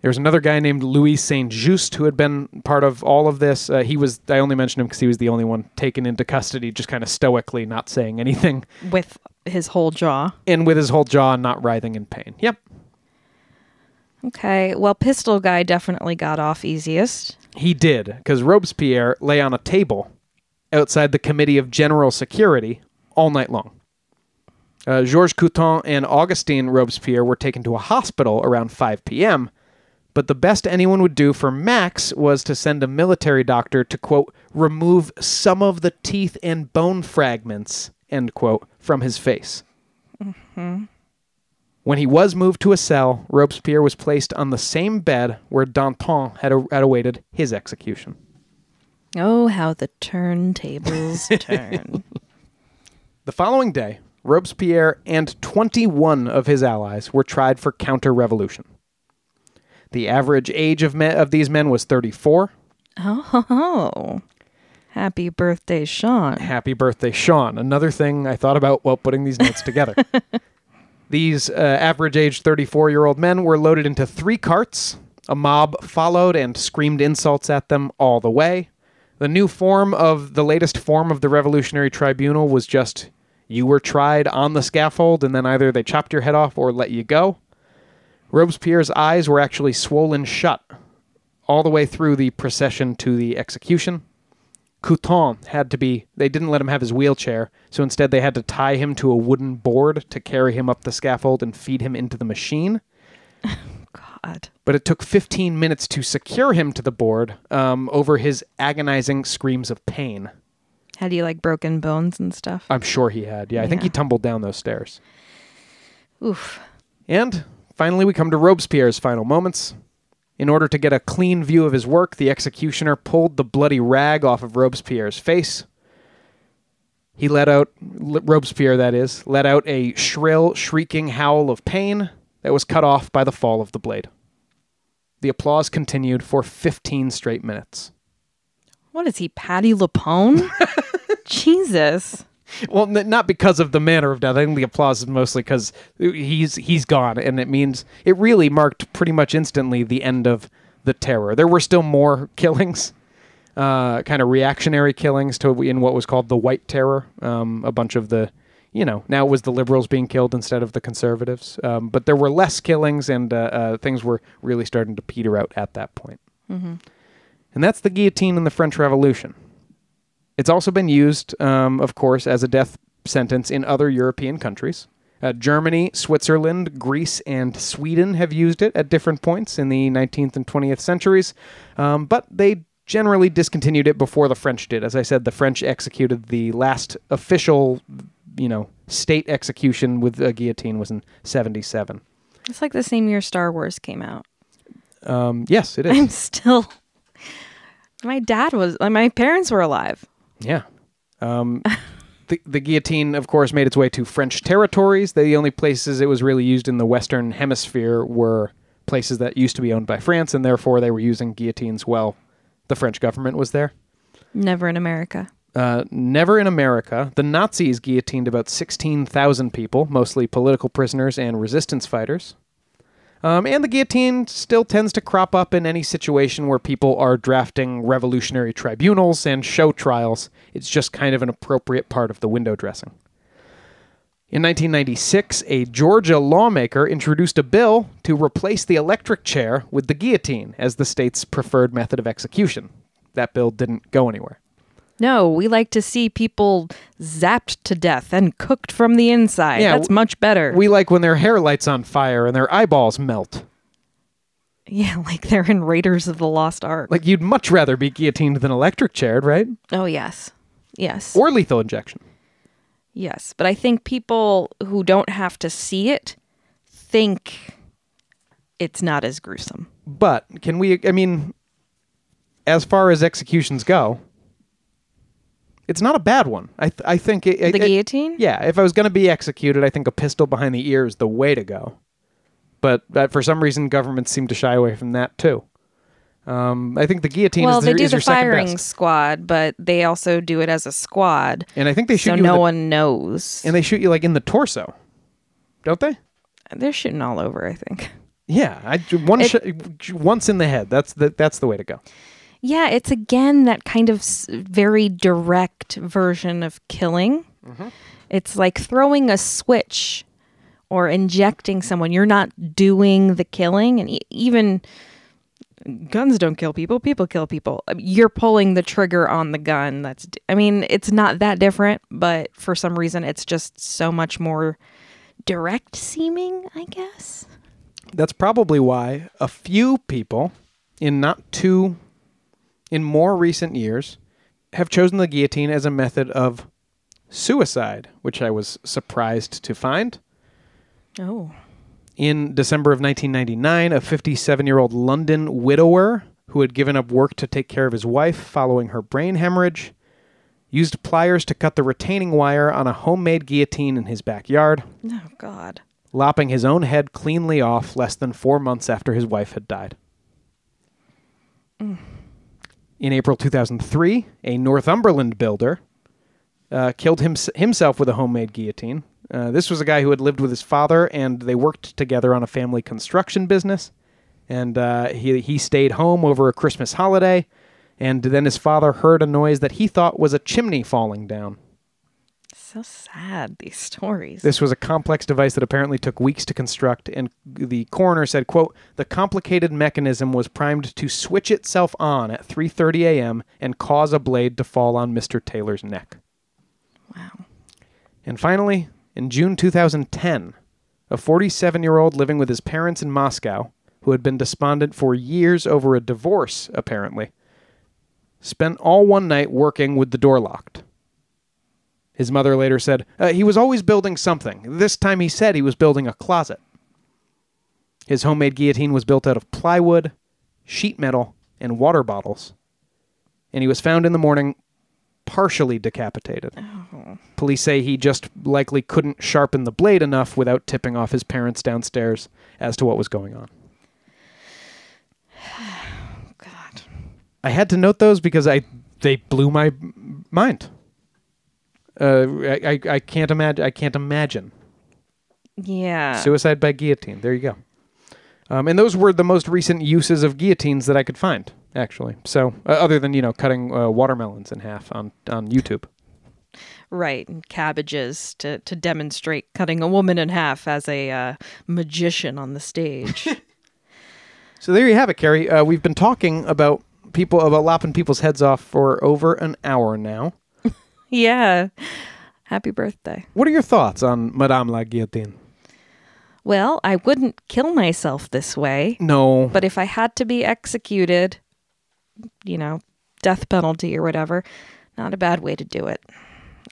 There's another guy named Louis Saint Just who had been part of all of this. Uh, he was I only mentioned him because he was the only one taken into custody, just kind of stoically, not saying anything, With his whole jaw. and with his whole jaw not writhing in pain. Yep, Okay. Well, Pistol Guy definitely got off easiest. He did, because Robespierre lay on a table outside the Committee of General Security all night long. Uh, Georges Couthon and Augustine Robespierre were taken to a hospital around 5 p.m., but the best anyone would do for Max was to send a military doctor to, quote, remove some of the teeth and bone fragments, end quote, from his face. When he was moved to a cell, Robespierre was placed on the same bed where Danton had, had awaited his execution. Oh, how the turntables turn. The following day, Robespierre and 21 of his allies were tried for counter revolution. The average age of, me- of these men was 34. oh. Happy birthday, Sean. Happy birthday, Sean. Another thing I thought about while putting these notes together. These uh, average age 34 year old men were loaded into three carts. A mob followed and screamed insults at them all the way. The new form of the latest form of the Revolutionary Tribunal was just you were tried on the scaffold and then either they chopped your head off or let you go. Robespierre's eyes were actually swollen shut all the way through the procession to the execution. Couthon had to be, they didn't let him have his wheelchair, so instead they had to tie him to a wooden board to carry him up the scaffold and feed him into the machine. God. But it took 15 minutes to secure him to the board um, over his agonizing screams of pain. Had he like broken bones and stuff? I'm sure he had. Yeah, I think he tumbled down those stairs. Oof. And finally, we come to Robespierre's final moments. In order to get a clean view of his work, the executioner pulled the bloody rag off of Robespierre's face. He let out, Robespierre that is, let out a shrill, shrieking howl of pain that was cut off by the fall of the blade. The applause continued for 15 straight minutes. What is he, Patti LuPone? Jesus. Well, n- not because of the manner of death. I think the applause is mostly because he's he's gone, and it means it really marked pretty much instantly the end of the terror. There were still more killings, uh, kind of reactionary killings to in what was called the White Terror. Um, a bunch of the, you know, now it was the liberals being killed instead of the conservatives. Um, but there were less killings, and uh, uh, things were really starting to peter out at that point. And that's the guillotine in the French Revolution. It's also been used, um, of course, as a death sentence in other European countries. Uh, Germany, Switzerland, Greece, and Sweden have used it at different points in the 19th and 20th centuries, um, but they generally discontinued it before the French did. As I said, the French executed the last official, you know, state execution with a guillotine was in 77. It's like the same year Star Wars came out. Um, yes, it is. I'm still. My dad was. My parents were alive. Yeah. Um, the, the guillotine, of course, made its way to French territories. The only places it was really used in the Western Hemisphere were places that used to be owned by France, and therefore they were using guillotines while the French government was there. Never in America. Uh, never in America. The Nazis guillotined about 16,000 people, mostly political prisoners and resistance fighters. Um, and the guillotine still tends to crop up in any situation where people are drafting revolutionary tribunals and show trials. It's just kind of an appropriate part of the window dressing. In 1996, a Georgia lawmaker introduced a bill to replace the electric chair with the guillotine as the state's preferred method of execution. That bill didn't go anywhere. No, we like to see people zapped to death and cooked from the inside. Yeah, That's much better. We like when their hair lights on fire and their eyeballs melt. yeah, like they're in Raiders of the Lost Ark. Like you'd much rather be guillotined than electric chaired, right? oh yes, yes, Or lethal injection. yes. But I think people who don't have to see it think it's not as gruesome. But can we? I mean, as far as executions go, it's not a bad one. I th- I think it, The it- guillotine. Yeah, if I was going to be executed, I think a pistol behind the ear is the way to go. But uh, for some reason, governments seem to shy away from that too. Um, I think the guillotine Well, is, they their- do is the firing squad, but they also do it as a squad, and I think they shoot so you. no the- one knows. and they shoot you like in the torso, don't they? They're shooting all over. I think. Yeah, I one It- sh- once in the head. That's the that's the way to go. Yeah, it's again that kind of s- very direct version of killing. Mm-hmm. It's like throwing a switch or injecting someone. You're not doing the killing, and e- even guns don't kill people. People kill people. You're pulling the trigger on the gun. That's. d- I mean, it's not that different, but for some reason, it's just so much more direct seeming. I guess. That's probably why a few people in not too in more recent years have chosen the guillotine as a method of suicide, which I was surprised to find. Oh. In December of 1999, a 57 year old London widower who had given up work to take care of his wife following her brain hemorrhage used pliers to cut the retaining wire on a homemade guillotine in his backyard, Oh God. lopping his own head cleanly off less than four months after his wife had died. Mm. In April 2003, a Northumberland builder uh, killed him- himself with a homemade guillotine. Uh, this was a guy who had lived with his father, and they worked together on a family construction business. And uh, he he stayed home over a Christmas holiday, and then his father heard a noise that he thought was a chimney falling down. So sad. These stories. This was a complex device that apparently took weeks to construct, and the coroner said, "quote The complicated mechanism was primed to switch itself on at 3:30 a.m. and cause a blade to fall on Mr. Taylor's neck." wow. And finally, in June 2010, a 47-year-old living with his parents in Moscow, who had been despondent for years over a divorce, apparently, spent all one night working with the door locked. His mother later said, uh, he was always building something. This time he said he was building a closet. His homemade guillotine was built out of plywood, sheet metal, and water bottles. And he was found in the morning partially decapitated. Police say he just likely couldn't sharpen the blade enough without tipping off his parents downstairs as to what was going on. God. I had to note those because I they blew my mind. Uh, I, I, I can't imagine. I can't imagine Yeah. suicide by guillotine. There you go. Um, and those were the most recent uses of guillotines that I could find, actually. So, uh, other than you know cutting uh, watermelons in half on on YouTube. right. And cabbages to, to demonstrate cutting a woman in half as a uh, magician on the stage. So there you have it, Carrie. Uh, we've been talking about people about lopping people's heads off for over an hour now. Yeah. Happy birthday. What are your thoughts on Madame la Guillotine? Well, I wouldn't kill myself this way, No, but if I had to be executed, you know, death penalty or whatever, not a bad way to do it,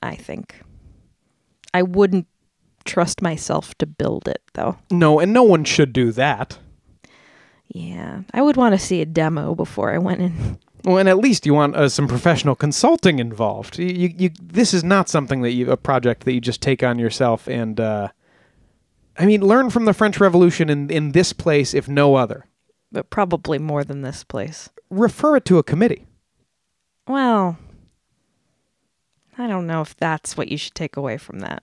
I think. I wouldn't trust myself to build it, though. no, and no one should do that. Yeah, I would want to see a demo before I went in. Well, and at least you want uh, some professional consulting involved. You, you, you, this is not something that you a project that you just take on yourself and. Uh, I mean, learn from the French Revolution in in this place, if no other. But probably more than this place. Refer it to a committee. Well, I don't know if that's what you should take away from that.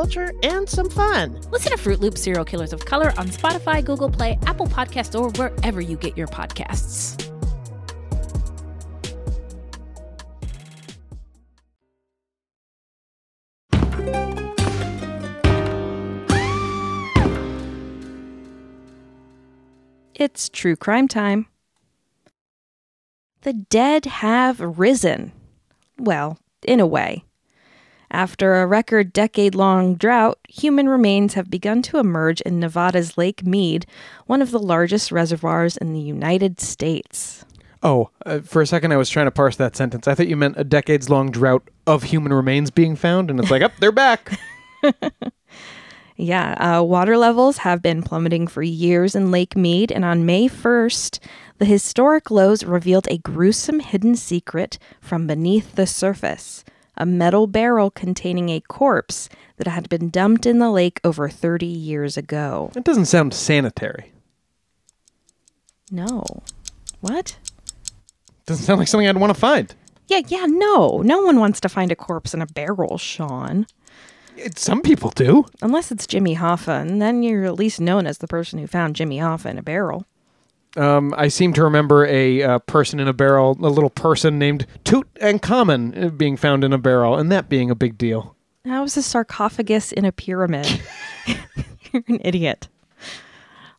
and some fun. Listen to Fruit Loop Serial Killers of Color on Spotify, Google Play, Apple Podcasts, or wherever you get your podcasts. It's true crime time. The dead have risen. Well, in a way. After a record decade long drought, human remains have begun to emerge in Nevada's Lake Mead, one of the largest reservoirs in the United States. Oh, uh, for a second I was trying to parse that sentence. I thought you meant a decades long drought of human remains being found, and it's like, up, they're back. Yeah, uh, water levels have been plummeting for years in Lake Mead, and on May 1st, the historic lows revealed a gruesome hidden secret from beneath the surface a metal barrel containing a corpse that had been dumped in the lake over 30 years ago. That doesn't sound sanitary. No. What? Doesn't sound like something I'd want to find. Yeah, yeah, no. No one wants to find a corpse in a barrel, Sean. It, some people do. Unless it's Jimmy Hoffa, and then you're at least known as the person who found Jimmy Hoffa in a barrel. Um, I seem to remember a uh, person in a barrel, a little person named Toot and Common uh, being found in a barrel, and that being a big deal. That was a sarcophagus in a pyramid. You're an idiot.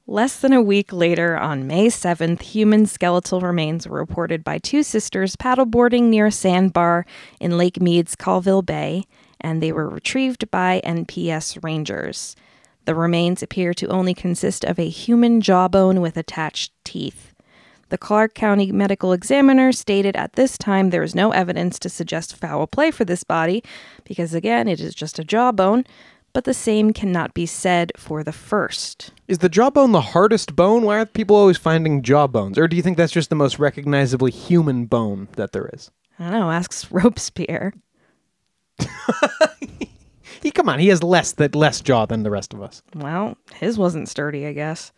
Less than a week later, on May 7th, human skeletal remains were reported by two sisters paddleboarding near a sandbar in Lake Mead's Callville Bay, and they were retrieved by NPS rangers. The remains appear to only consist of a human jawbone with attached teeth. The Clark County Medical Examiner stated at this time there is no evidence to suggest foul play for this body, because again, it is just a jawbone, but the same cannot be said for the first. Is the jawbone the hardest bone? Why are people always finding jawbones? Or do you think that's just the most recognizably human bone that there is? I don't know, asks Robespierre. He come on, he has less that less jaw than the rest of us. Well, his wasn't sturdy, I guess.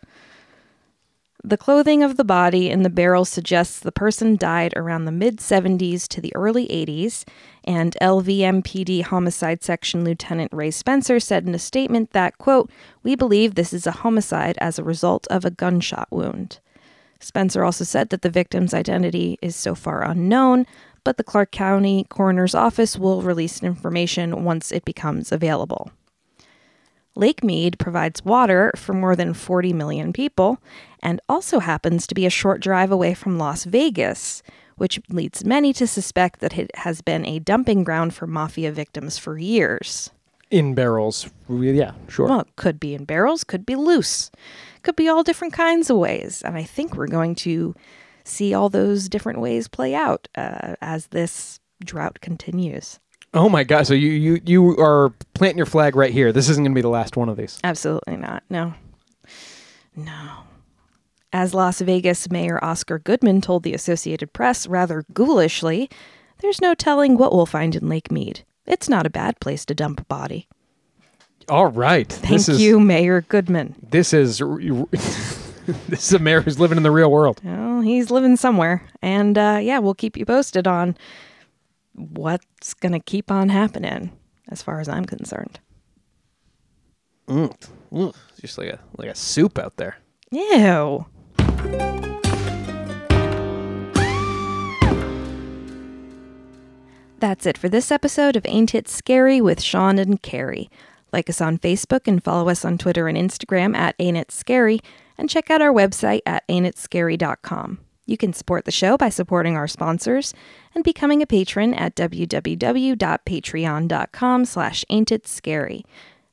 The clothing of the body in the barrel suggests the person died around the mid 70s to the early 80s, and LVMPD Homicide Section Lieutenant Ray Spencer said in a statement that, quote, We believe this is a homicide as a result of a gunshot wound. Spencer also said that the victim's identity is so far unknown, but the Clark County Coroner's Office will release information once it becomes available. Lake Mead provides water for more than 40 million people and also happens to be a short drive away from Las Vegas, which leads many to suspect that it has been a dumping ground for mafia victims for years. In barrels. Yeah, sure. Well, it could be in barrels, could be loose, could be all different kinds of ways. And I think we're going to see all those different ways play out uh, as this drought continues. Oh my god! So you you you are planting your flag right here. This isn't going to be the last one of these. Absolutely not. No. No. As Las Vegas Mayor Oscar Goodman told the Associated Press rather ghoulishly, there's no telling what we'll find in Lake Mead. It's not a bad place to dump a body. All right. Thank this is, you, Mayor Goodman. This is this is a mayor who's living in the real world. Well, he's living somewhere. And uh, yeah, we'll keep you posted on what's going to keep on happening as far as I'm concerned. Mm. Mm. Just like a like a soup out there. Ew. That's it for this episode of Ain't It Scary with Sean and Carrie. Like us on Facebook and follow us on Twitter and Instagram at Ain't It Scary, and check out our website at ain'titscary.com. You can support the show by supporting our sponsors and becoming a patron at www.patreon.com slash ain'titscary.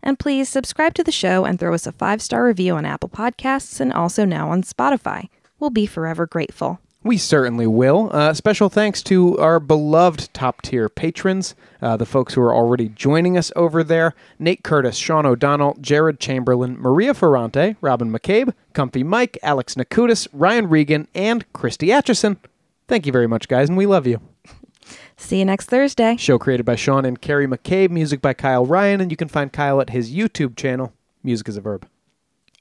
And please subscribe to the show and throw us a five-star review on Apple Podcasts and also now on Spotify. We'll be forever grateful. We certainly will. Uh, special thanks to our beloved top tier patrons, uh, the folks who are already joining us over there Nate Curtis, Sean O'Donnell, Jared Chamberlain, Maria Ferrante, Robin McCabe, Comfy Mike, Alex Nakutis, Ryan Regan, and Christy Atchison. Thank you very much, guys, and we love you. See you next Thursday. Show created by Sean and Carrie McCabe, music by Kyle Ryan, and you can find Kyle at his YouTube channel, Music is a Verb.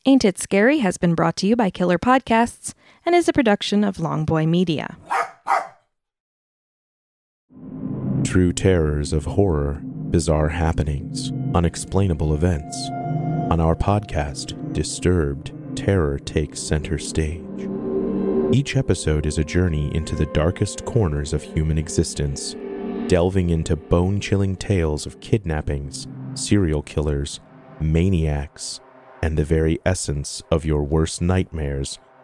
Ain't It Scary has been brought to you by Killer Podcasts and is a production of Longboy Media. True terrors of horror, bizarre happenings, unexplainable events. On our podcast, Disturbed, terror takes center stage. Each episode is a journey into the darkest corners of human existence, delving into bone chilling tales of kidnappings, serial killers, maniacs, and the very essence of your worst nightmares